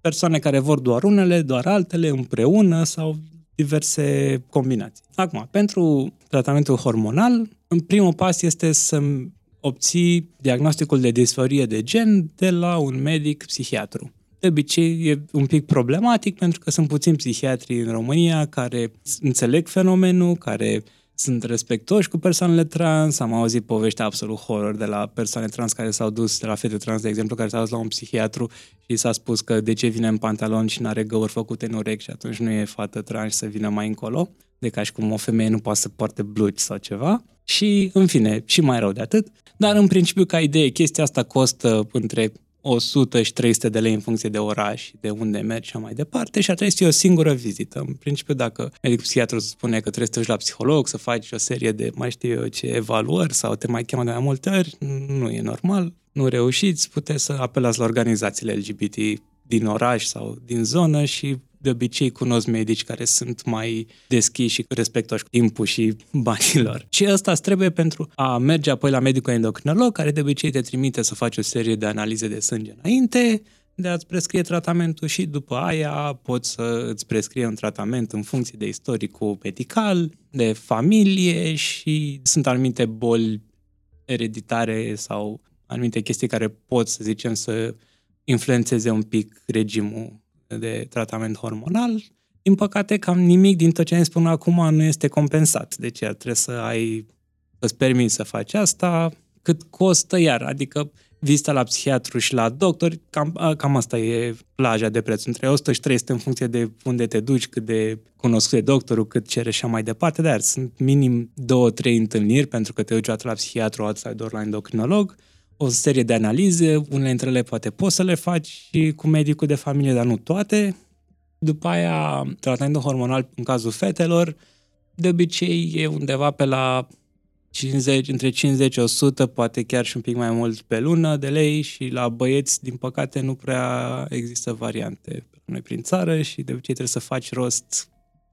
persoane care vor doar unele, doar altele, împreună sau diverse combinații. Acum, pentru tratamentul hormonal, în primul pas este să obții diagnosticul de disforie de gen de la un medic psihiatru. De obicei e un pic problematic pentru că sunt puțini psihiatri în România care înțeleg fenomenul, care sunt respectoși cu persoanele trans. Am auzit povești absolut horror de la persoane trans care s-au dus, de la fete trans, de exemplu, care s-au dus la un psihiatru și s-a spus că de ce vine în pantalon și nu are găuri făcute în urechi și atunci nu e fată trans să vină mai încolo, de ca și cum o femeie nu poate să poarte blugi sau ceva. Și, în fine, și mai rău de atât. Dar, în principiu, ca idee, chestia asta costă între 100 și 300 de lei în funcție de oraș, de unde mergi și mai departe și ar trebui să fie o singură vizită. În principiu, dacă medicul psihiatru spune că trebuie să te duci la psiholog, să faci o serie de mai știu eu ce evaluări sau te mai cheamă de mai multe ori, nu e normal, nu reușiți, puteți să apelați la organizațiile LGBT din oraș sau din zonă și de obicei cunosc medici care sunt mai deschiși și respectoși timpul și banilor. Și ăsta îți trebuie pentru a merge apoi la medicul endocrinolog, care de obicei te trimite să faci o serie de analize de sânge înainte, de a-ți prescrie tratamentul și după aia poți să îți prescrie un tratament în funcție de istoricul medical, de familie și sunt anumite boli ereditare sau anumite chestii care pot, să zicem, să influențeze un pic regimul de tratament hormonal. Din păcate, cam nimic din tot ce am spun acum nu este compensat. Deci trebuie să ai, să-ți permiți să faci asta, cât costă iar, adică vizita la psihiatru și la doctor, cam, cam asta e plaja de preț, între 100 și 300 în funcție de unde te duci, cât de cunoscut de doctorul, cât cere și mai departe, dar sunt minim două, trei întâlniri pentru că te duci o dată la psihiatru, o dată doar la endocrinolog, o serie de analize, unele dintre ele poate poți să le faci și cu medicul de familie, dar nu toate. După aia, tratamentul hormonal în cazul fetelor, de obicei e undeva pe la 50, între 50-100, poate chiar și un pic mai mult pe lună de lei și la băieți, din păcate, nu prea există variante pe noi prin țară și de obicei trebuie să faci rost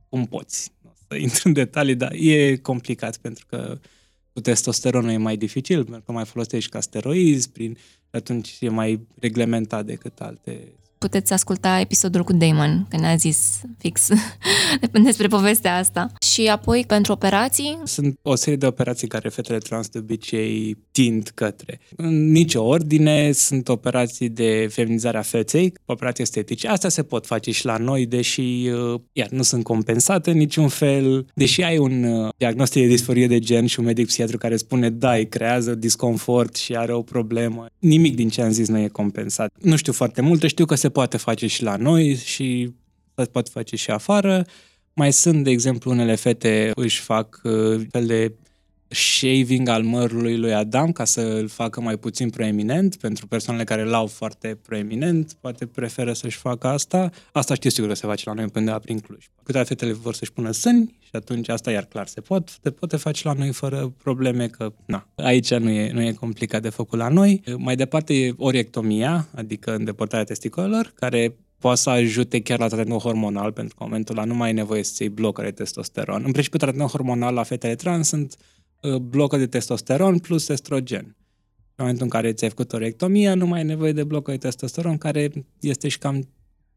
cum poți. Nu să intru în detalii, dar e complicat pentru că cu testosteronul e mai dificil, pentru că mai folosești ca steroizi, prin, atunci e mai reglementat decât alte puteți asculta episodul cu Damon, că ne-a zis fix despre povestea asta. Și apoi, pentru operații? Sunt o serie de operații care fetele trans de obicei tind către. În nicio ordine sunt operații de feminizare a feței, operații estetice. Astea se pot face și la noi, deși uh, iar nu sunt compensate în niciun fel. Deși ai un uh, diagnostic de disforie de gen și un medic psihiatru care spune da, îi creează disconfort și are o problemă, nimic din ce am zis nu e compensat. Nu știu foarte multe, știu că se se poate face și la noi și se poate face și afară. Mai sunt, de exemplu, unele fete își fac uh, fel de shaving al mărului lui Adam ca să îl facă mai puțin proeminent. Pentru persoanele care l-au foarte proeminent, poate preferă să-și facă asta. Asta știu sigur că se face la noi până prin Cluj. Câteva fetele vor să-și pună sâni și atunci asta iar clar se pot. Se poate face la noi fără probleme că, na, aici nu e, nu e complicat de făcut la noi. Mai departe e oriectomia, adică îndepărtarea testicolelor, care poate să ajute chiar la tratamentul hormonal, pentru că în momentul ăla nu mai e nevoie să iei blocare de testosteron. În principiu, tratamentul hormonal la fetele trans sunt Uh, blocă de testosteron plus estrogen. În momentul în care ți-ai făcut o rectomie, nu mai ai nevoie de blocă de testosteron, care este și cam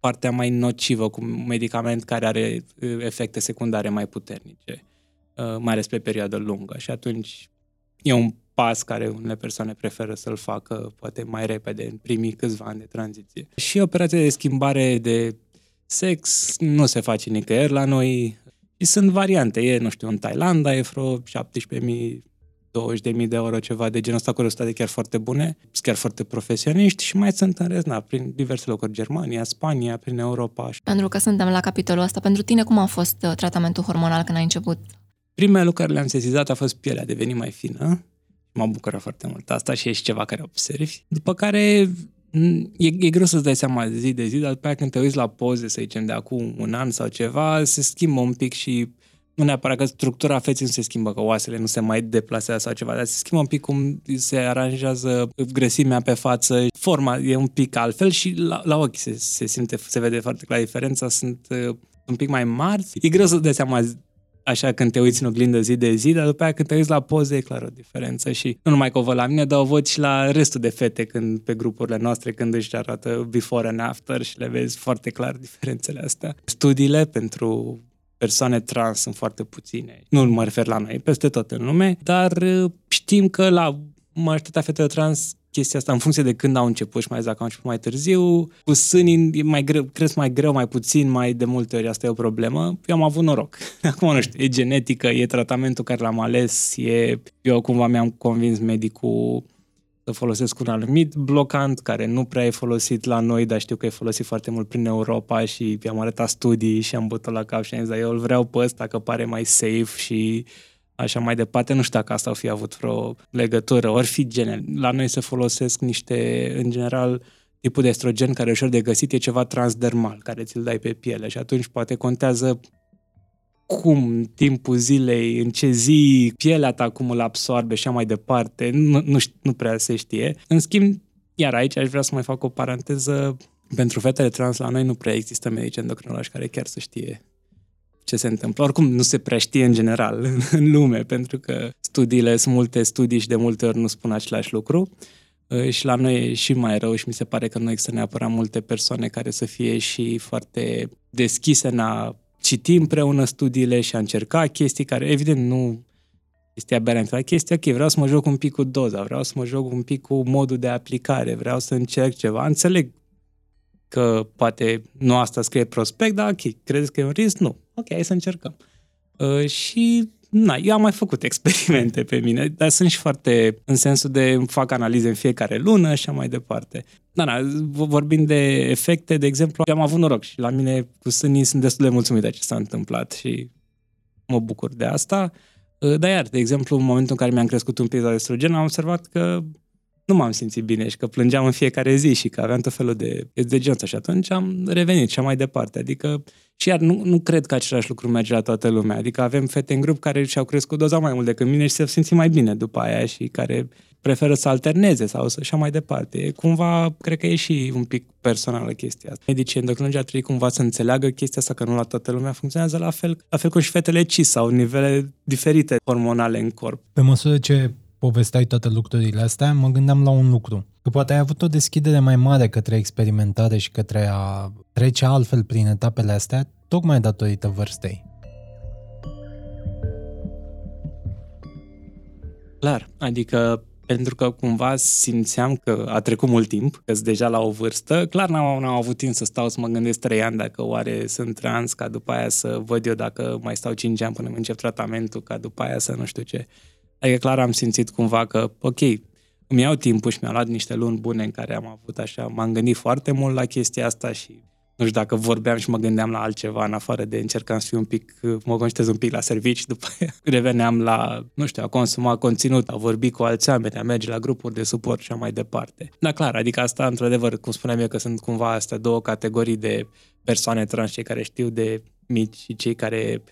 partea mai nocivă cu un medicament care are uh, efecte secundare mai puternice, uh, mai ales pe perioadă lungă. Și atunci e un pas care unele persoane preferă să-l facă poate mai repede, în primii câțiva ani de tranziție. Și operația de schimbare de sex nu se face nicăieri la noi. Și sunt variante. E, nu știu, în Thailanda e vreo 17.000 20.000 de euro, ceva de genul ăsta, cu rezultate chiar foarte bune, chiar foarte profesioniști și mai sunt în rest, na, prin diverse locuri, Germania, Spania, prin Europa. Pentru că suntem la capitolul ăsta, pentru tine cum a fost uh, tratamentul hormonal când ai început? Primele lucruri care le-am sesizat a fost pielea a devenit mai fină. Mă bucură foarte mult asta și e și ceva care observi. După care E, e greu să-ți dai seama zi de zi, dar după aia când te uiți la poze, să zicem, de acum un an sau ceva, se schimbă un pic și nu neapărat că structura feței nu se schimbă, că oasele nu se mai deplasează sau ceva, dar se schimbă un pic cum se aranjează grăsimea pe față, forma e un pic altfel și la, la ochi se, se simte, se vede foarte clar diferența, sunt uh, un pic mai mari. E greu să dai seama așa când te uiți în oglindă zi de zi, dar după aia când te uiți la poze e clar o diferență și nu numai că o văd la mine, dar o văd și la restul de fete când pe grupurile noastre când își arată before and after și le vezi foarte clar diferențele astea. Studiile pentru persoane trans sunt foarte puține. Nu mă refer la noi, peste tot în lume, dar uh, știm că la majoritatea fetelor trans chestia asta în funcție de când au început și mai exact, au început mai târziu. Cu sânii e mai greu, cresc mai greu, mai puțin, mai de multe ori asta e o problemă. Eu am avut noroc. Acum nu știu, e genetică, e tratamentul care l-am ales, e... Eu cumva mi-am convins medicul să folosesc un anumit blocant care nu prea e folosit la noi, dar știu că e folosit foarte mult prin Europa și i-am arătat studii și am bătut la cap și am zis, eu îl vreau pe ăsta că pare mai safe și așa mai departe. Nu știu dacă asta o fi avut vreo legătură, ori fi gene. La noi se folosesc niște, în general, tipul de estrogen care e ușor de găsit e ceva transdermal, care ți-l dai pe piele și atunci poate contează cum, timpul zilei, în ce zi, pielea ta cum îl absorbe și așa mai departe, nu, nu, nu prea se știe. În schimb, iar aici aș vrea să mai fac o paranteză, pentru fetele trans la noi nu prea există medici endocrinologi care chiar să știe ce se întâmplă. Oricum, nu se prea știe în general în lume, pentru că studiile, sunt multe studii și de multe ori nu spun același lucru. Uh, și la noi e și mai rău și mi se pare că nu există neapărat multe persoane care să fie și foarte deschise în a citi împreună studiile și a încerca chestii care, evident, nu este aberant. La chestia, ok, vreau să mă joc un pic cu doza, vreau să mă joc un pic cu modul de aplicare, vreau să încerc ceva. Înțeleg că poate nu asta scrie prospect, dar ok, credeți că e un risc? Nu. Ok, hai să încercăm. Uh, și na, eu am mai făcut experimente pe mine, dar sunt și foarte în sensul de fac analize în fiecare lună și mai departe. Da, da, vorbind de efecte, de exemplu, am avut noroc și la mine cu sânii sunt destul de mulțumit de ce s-a întâmplat și mă bucur de asta. Uh, dar iar, de exemplu, în momentul în care mi-am crescut un pic de estrogen, am observat că nu m-am simțit bine și că plângeam în fiecare zi și că aveam tot felul de de genul și atunci am revenit și mai departe. Adică și iar nu, nu cred că același lucru merge la toată lumea. Adică avem fete în grup care și-au crescut doza mai mult decât mine și se simți mai bine după aia și care preferă să alterneze sau să așa mai departe. E cumva, cred că e și un pic personală chestia asta. Medicii endocrinologi ar trebui cumva să înțeleagă chestia asta, că nu la toată lumea funcționează la fel, la fel cum și fetele cis sau nivele diferite hormonale în corp. Pe măsură ce povesteai toate lucrurile astea, mă gândeam la un lucru. Că poate ai avut o deschidere mai mare către experimentare și către a trece altfel prin etapele astea, tocmai datorită vârstei. Clar, adică pentru că cumva simțeam că a trecut mult timp, că sunt deja la o vârstă. Clar n-am, n-am avut timp să stau să mă gândesc trei ani dacă oare sunt trans, ca după aia să văd eu dacă mai stau cinci ani până încep tratamentul, ca după aia să nu știu ce. Adică clar am simțit cumva că, ok, îmi iau timpul și mi-am luat niște luni bune în care am avut așa, m-am gândit foarte mult la chestia asta și nu știu dacă vorbeam și mă gândeam la altceva în afară de încercam să fiu un pic, mă concentrez un pic la servici, după aia reveneam la, nu știu, a consuma conținut, a vorbi cu alți oameni, a merge la grupuri de suport și mai departe. Da, clar, adică asta, într-adevăr, cum spuneam eu, că sunt cumva astea două categorii de persoane trans, cei care știu de mici și cei care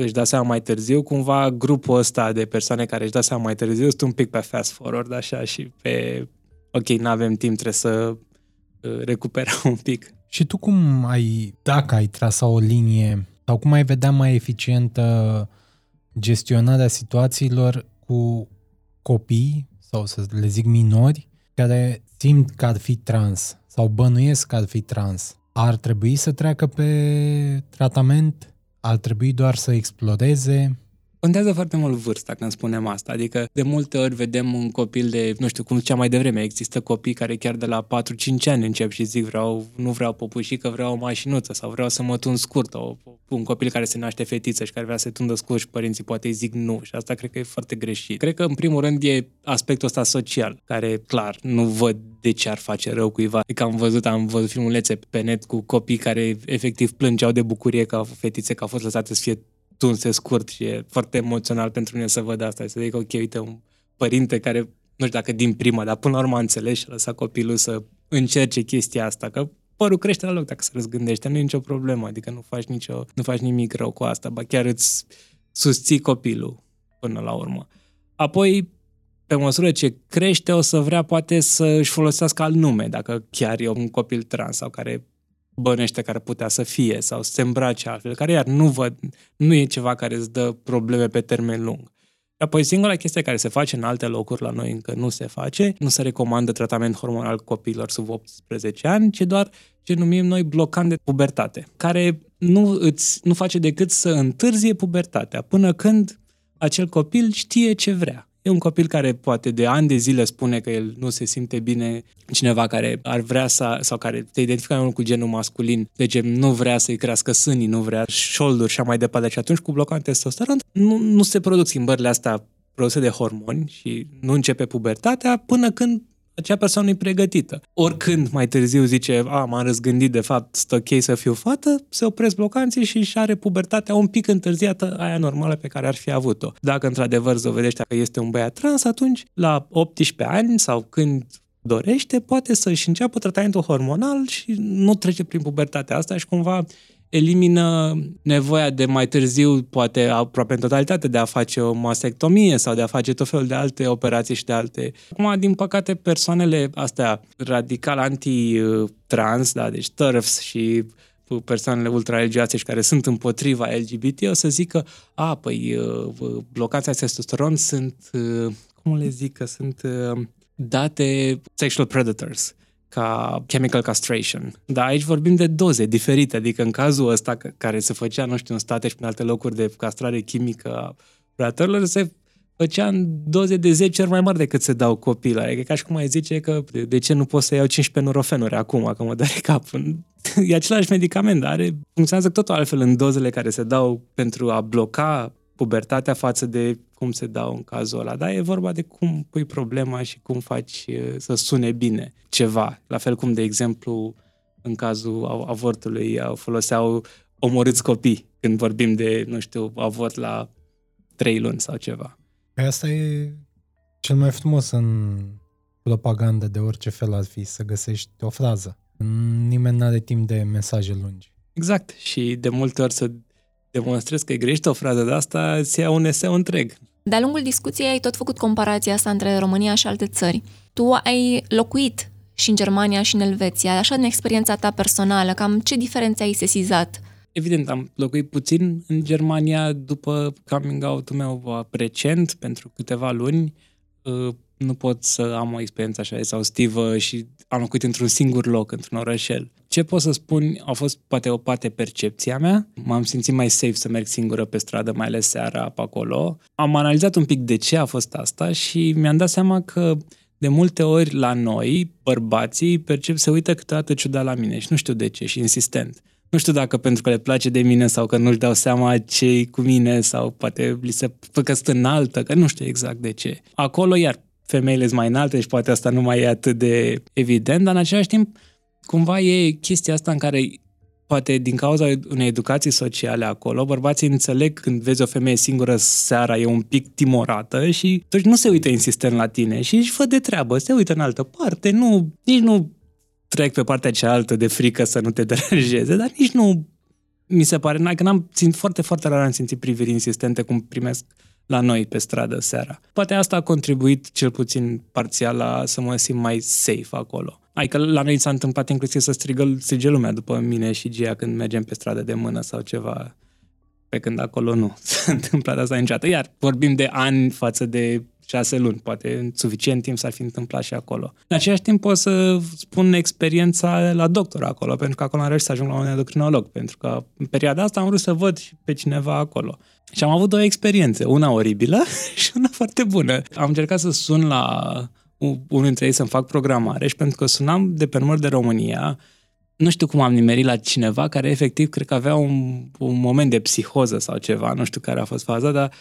își dă seama mai târziu, cumva grupul ăsta de persoane care își dă seama mai târziu sunt un pic pe fast forward, așa, și pe, ok, nu avem timp, trebuie să uh, recuperăm un pic. Și tu cum ai, dacă ai trasa o linie, sau cum ai vedea mai eficientă gestionarea situațiilor cu copii, sau să le zic minori, care simt că ar fi trans sau bănuiesc că ar fi trans, ar trebui să treacă pe tratament ar trebui doar să exploreze. Contează foarte mult vârsta când spunem asta, adică de multe ori vedem un copil de, nu știu, cum cea mai devreme, există copii care chiar de la 4-5 ani încep și zic vreau, nu vreau popușică, vreau o mașinuță sau vreau să mă tund scurt, o, un copil care se naște fetiță și care vrea să se tundă scurt și părinții poate îi zic nu și asta cred că e foarte greșit. Cred că în primul rând e aspectul ăsta social, care clar nu văd de ce ar face rău cuiva. Adică am văzut, am văzut filmulețe pe net cu copii care efectiv plângeau de bucurie că fetițe că au fost lăsate să fie tunse scurt și e foarte emoțional pentru mine să văd asta. Să zic, ok, uite, un părinte care, nu știu dacă din prima, dar până la urmă a înțeles și a lăsat copilul să încerce chestia asta, că părul crește la loc dacă se răzgândește, nu e nicio problemă, adică nu faci, nicio, nu faci nimic rău cu asta, ba chiar îți susții copilul până la urmă. Apoi, pe măsură ce crește, o să vrea poate să își folosească alt nume, dacă chiar e un copil trans sau care bănește care putea să fie sau se îmbrace altfel, care iar nu văd, nu e ceva care îți dă probleme pe termen lung. Apoi singura chestie care se face în alte locuri la noi încă nu se face, nu se recomandă tratament hormonal copiilor sub 18 ani, ci doar ce numim noi blocant de pubertate, care nu, îți, nu face decât să întârzie pubertatea până când acel copil știe ce vrea. E un copil care poate de ani de zile spune că el nu se simte bine, cineva care ar vrea să, sau care te identifică cu genul masculin, deci nu vrea să-i crească sânii, nu vrea șolduri și mai departe. Și atunci cu blocant testosteron nu, nu se produc schimbările astea produse de hormoni și nu începe pubertatea până când acea persoană e pregătită. Oricând mai târziu zice, a, m-am răzgândit, de fapt, stă ok să fiu fată, se opresc blocanții și își are pubertatea un pic întârziată, aia normală pe care ar fi avut-o. Dacă într-adevăr dovedește că este un băiat trans, atunci, la 18 ani sau când dorește, poate să-și înceapă tratamentul hormonal și nu trece prin pubertatea asta și cumva elimină nevoia de mai târziu, poate aproape în totalitate, de a face o mastectomie sau de a face tot felul de alte operații și de alte... Acum, din păcate, persoanele astea radical anti-trans, da, deci TERFs și persoanele ultra-religioase și care sunt împotriva LGBT, o să zică, a, păi, uh, blocația testosteron sunt, uh, cum le zic, că sunt uh, date sexual predators ca chemical castration. Dar aici vorbim de doze diferite, adică în cazul ăsta care se făcea, nu știu, în state și în alte locuri de castrare chimică a predatorilor, se făcea în doze de 10 ori mai mari decât se dau copii Adică ca și cum ai zice că de ce nu pot să iau 15 nurofenuri acum, că mă dare cap. E același medicament, dar are, funcționează totul altfel în dozele care se dau pentru a bloca pubertatea față de cum se dau în cazul ăla, dar e vorba de cum pui problema și cum faci să sune bine ceva. La fel cum, de exemplu, în cazul avortului foloseau omorâți copii când vorbim de, nu știu, avort la trei luni sau ceva. Păi asta e cel mai frumos în propagandă de orice fel ar fi, să găsești o frază. Nimeni nu are timp de mesaje lungi. Exact. Și de multe ori să demonstrezi că e greșită o frază de asta, îți ia un eseu întreg. De-a lungul discuției ai tot făcut comparația asta între România și alte țări. Tu ai locuit și în Germania și în Elveția, așa în experiența ta personală, cam ce diferențe ai sesizat? Evident, am locuit puțin în Germania după coming out-ul meu recent, pentru câteva luni. Uh, nu pot să am o experiență așa exhaustivă și am locuit într-un singur loc, într-un orășel. Ce pot să spun, a fost poate o parte percepția mea. M-am simțit mai safe să merg singură pe stradă, mai ales seara pe acolo. Am analizat un pic de ce a fost asta și mi-am dat seama că de multe ori la noi, bărbații, percep, se uită câteodată ciudat la mine și nu știu de ce și insistent. Nu știu dacă pentru că le place de mine sau că nu-și dau seama ce cu mine sau poate li se fă că sunt înaltă, că nu știu exact de ce. Acolo, iar femeile sunt mai înalte și poate asta nu mai e atât de evident, dar în același timp cumva e chestia asta în care poate din cauza unei educații sociale acolo, bărbații înțeleg când vezi o femeie singură seara, e un pic timorată și totuși nu se uită insistent la tine și își fă de treabă, se uită în altă parte, nu, nici nu trec pe partea cealaltă de frică să nu te deranjeze, dar nici nu mi se pare, că n-am ținut foarte, foarte rar am simțit priviri insistente cum primesc la noi pe stradă seara. Poate asta a contribuit cel puțin parțial la să mă simt mai safe acolo. Adică la noi s-a întâmplat inclusiv să strigă, strige lumea după mine și Gia când mergem pe stradă de mână sau ceva. Pe când acolo nu s-a întâmplat asta niciodată. Iar vorbim de ani față de șase luni, poate în suficient timp s-ar fi întâmplat și acolo. În același timp pot să spun experiența la doctor acolo, pentru că acolo am reușit să ajung la un endocrinolog, pentru că în perioada asta am vrut să văd pe cineva acolo. Și am avut două experiențe, una oribilă și una foarte bună. Am încercat să sun la unul dintre ei să-mi fac programare și pentru că sunam de pe număr de România, nu știu cum am nimerit la cineva care efectiv cred că avea un, un moment de psihoză sau ceva, nu știu care a fost faza, dar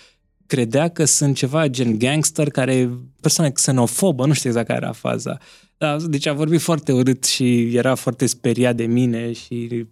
credea că sunt ceva gen gangster, care persoane xenofobă, nu știu exact care era faza. Da, deci a vorbit foarte urât și era foarte speriat de mine și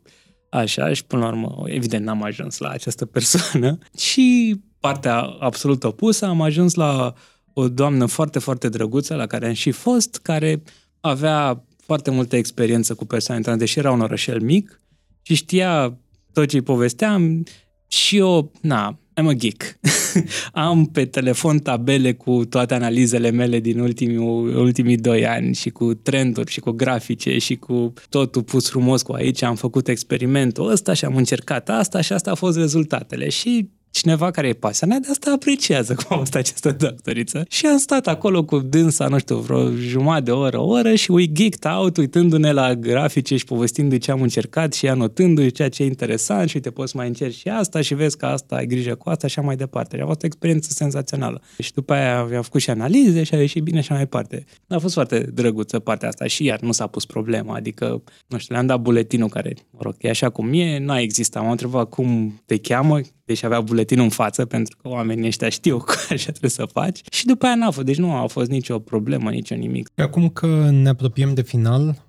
așa și până la urmă, evident, n-am ajuns la această persoană. Și partea absolut opusă, am ajuns la o doamnă foarte, foarte drăguță, la care am și fost, care avea foarte multă experiență cu persoane trans, deși era un orășel mic și știa tot ce îi povesteam și eu, na, I'm a geek. Am pe telefon tabele cu toate analizele mele din ultimii, ultimii doi ani și cu trenduri și cu grafice și cu totul pus frumos cu aici. Am făcut experimentul ăsta și am încercat asta și asta au fost rezultatele. Și cineva care e pasionat de asta apreciază cum a fost această doctoriță. Și am stat acolo cu dânsa, nu știu, vreo jumătate de oră, o oră și we geeked out uitându-ne la grafice și povestindu-i ce am încercat și anotându-i ceea ce e interesant și te poți mai încerci și asta și vezi că asta ai grijă cu asta și așa mai departe. Și a fost o experiență senzațională. Și după aia am făcut și analize și a ieșit bine și așa mai departe. A fost foarte drăguță partea asta și iar nu s-a pus problema, adică, nu știu, le-am dat buletinul care, mă rog, e așa cum e, nu a existat. M-am întrebat cum te cheamă, deși avea buletinul în față, pentru că oamenii ăștia știu că așa trebuie să faci. Și după aia n-a fost, deci nu a fost nicio problemă, nicio nimic. Și acum că ne apropiem de final,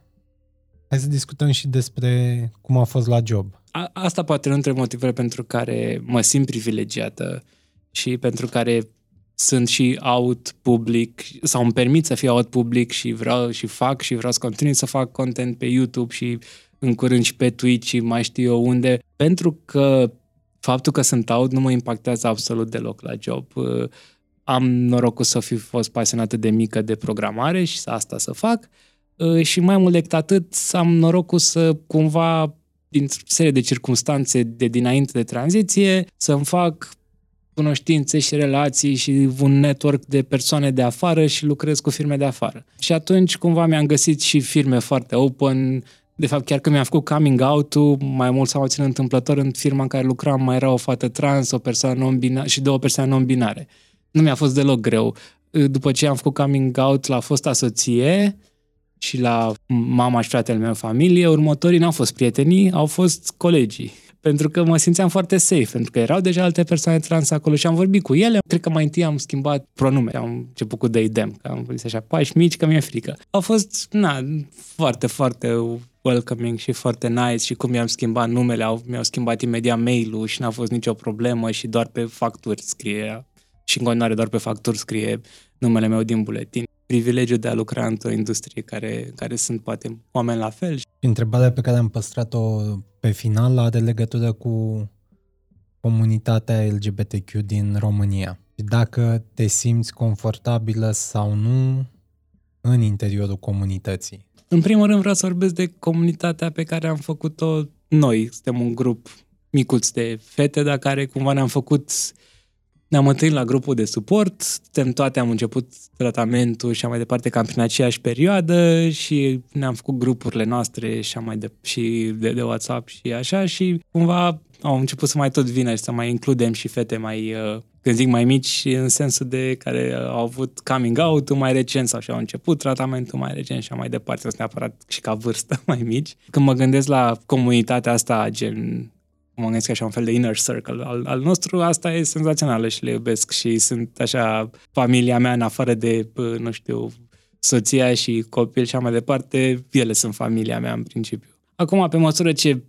hai să discutăm și despre cum a fost la job. A, asta poate nu între motivele pentru care mă simt privilegiată și pentru care sunt și out public sau îmi permit să fiu out public și vreau și fac și vreau să continui să fac content pe YouTube și în curând și pe Twitch și mai știu eu unde, pentru că faptul că sunt out nu mă impactează absolut deloc la job. Uh, am norocul să fi fost pasionată de mică de programare și să asta să fac uh, și mai mult decât atât am norocul să cumva din serie de circunstanțe de dinainte de tranziție să-mi fac cunoștințe și relații și un network de persoane de afară și lucrez cu firme de afară. Și atunci cumva mi-am găsit și firme foarte open, de fapt, chiar când mi-am făcut coming out-ul, mai mult sau mai puțin întâmplător, în firma în care lucram mai era o fată trans, o persoană non-binară și două persoane non-binare. Nu mi-a fost deloc greu. După ce am făcut coming out la fosta soție și la mama și fratele meu familie, următorii n-au fost prietenii, au fost colegii pentru că mă simțeam foarte safe, pentru că erau deja alte persoane trans acolo și am vorbit cu ele. Cred că mai întâi am schimbat pronume, am început cu they, them, că am vorbit așa, pași mici, că mi-e frică. Au fost, na, foarte, foarte welcoming și foarte nice și cum mi-am schimbat numele, au, mi-au schimbat imediat mail-ul și n-a fost nicio problemă și doar pe facturi scrie și în continuare doar pe facturi scrie numele meu din buletin. Privilegiul de a lucra într-o industrie care, care sunt poate oameni la fel. Întrebarea pe care am păstrat-o pe final are legătură cu comunitatea LGBTQ din România. Dacă te simți confortabilă sau nu în interiorul comunității. În primul rând vreau să vorbesc de comunitatea pe care am făcut-o noi. Suntem un grup micuț de fete, dar care cumva ne-am făcut ne-am întâlnit la grupul de suport, suntem toate, am început tratamentul și mai departe cam prin aceeași perioadă și ne-am făcut grupurile noastre și, mai de, și de, de WhatsApp și așa și cumva au început să mai tot vină și să mai includem și fete mai, uh, când zic mai mici, în sensul de care au avut coming out mai recent sau și au început tratamentul mai recent și mai departe, sunt neapărat și ca vârstă mai mici. Când mă gândesc la comunitatea asta, gen mă gândesc așa un fel de inner circle al, al nostru, asta e senzațională și le iubesc și sunt așa familia mea în afară de, nu știu, soția și copil și așa mai departe, ele sunt familia mea în principiu. Acum, pe măsură ce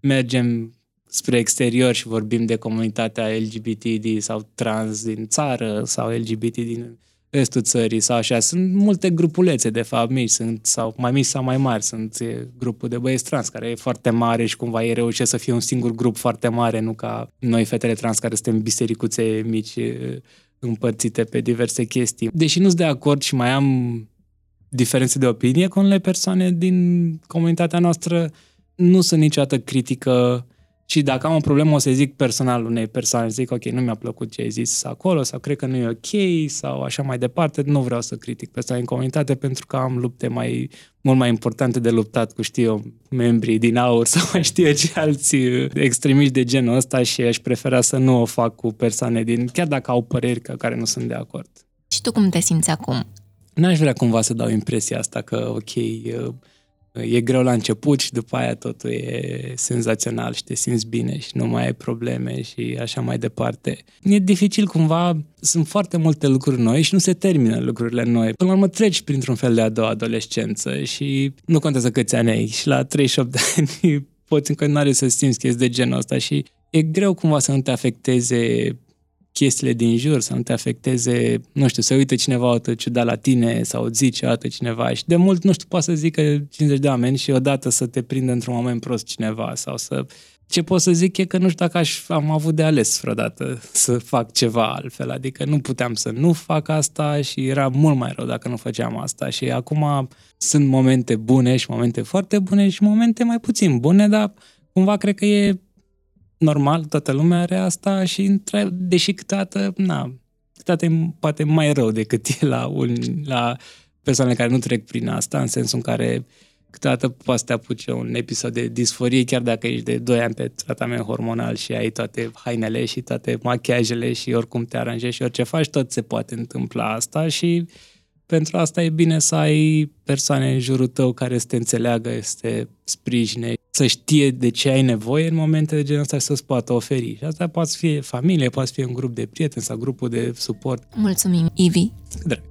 mergem spre exterior și vorbim de comunitatea LGBT sau trans din țară sau LGBT din restul țării sau așa. Sunt multe grupulețe, de fapt, mici, sunt, sau mai mici sau mai mari. Sunt grupul de băieți trans, care e foarte mare și cumva e reușit să fie un singur grup foarte mare, nu ca noi, fetele trans, care suntem bisericuțe mici împărțite pe diverse chestii. Deși nu sunt de acord și mai am diferențe de opinie cu unele persoane din comunitatea noastră, nu sunt niciodată critică și dacă am o problemă, o să zic personal unei persoane, zic, ok, nu mi-a plăcut ce ai zis acolo, sau cred că nu e ok, sau așa mai departe, nu vreau să critic persoane în comunitate pentru că am lupte mai, mult mai importante de luptat cu, știu eu, membrii din aur sau mai știu eu ce alți extremiști de genul ăsta și aș prefera să nu o fac cu persoane din, chiar dacă au păreri ca care nu sunt de acord. Și tu cum te simți acum? N-aș vrea cumva să dau impresia asta că, ok, e greu la început și după aia totul e senzațional și te simți bine și nu mai ai probleme și așa mai departe. E dificil cumva, sunt foarte multe lucruri noi și nu se termină lucrurile noi. Până la urmă treci printr-un fel de a doua adolescență și nu contează câți ani ai și la 38 de ani poți în continuare să simți chestii de genul ăsta și e greu cumva să nu te afecteze chestiile din jur, să nu te afecteze, nu știu, să uite cineva o ciudat la tine sau zice altă cineva și de mult, nu știu, poate să zică 50 de oameni și odată să te prindă într-un moment prost cineva sau să ce pot să zic e că nu știu dacă aș, am avut de ales vreodată să fac ceva altfel, adică nu puteam să nu fac asta și era mult mai rău dacă nu făceam asta și acum sunt momente bune și momente foarte bune și momente mai puțin bune, dar cumva cred că e normal, toată lumea are asta și deși câteodată, na, câteodată e poate mai rău decât e la, un, la persoane care nu trec prin asta, în sensul în care câteodată poate să te apuce un episod de disforie, chiar dacă ești de 2 ani pe tratament hormonal și ai toate hainele și toate machiajele și oricum te aranjezi și orice faci, tot se poate întâmpla asta și pentru asta e bine să ai persoane în jurul tău care să te înțeleagă, să te sprijine, să știe de ce ai nevoie în momente de genul ăsta și să-ți poată oferi. Și asta poate fi familie, poate fi un grup de prieteni sau grupul de suport. Mulțumim, Ivi! Drag.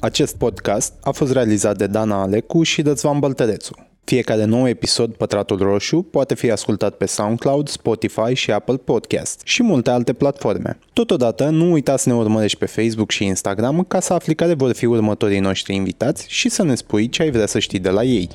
Acest podcast a fost realizat de Dana Alecu și Dățvan Băltărețu. Fiecare nou episod Pătratul Roșu poate fi ascultat pe SoundCloud, Spotify și Apple Podcast și multe alte platforme. Totodată, nu uita să ne urmărești pe Facebook și Instagram ca să afli care vor fi următorii noștri invitați și să ne spui ce ai vrea să știi de la ei.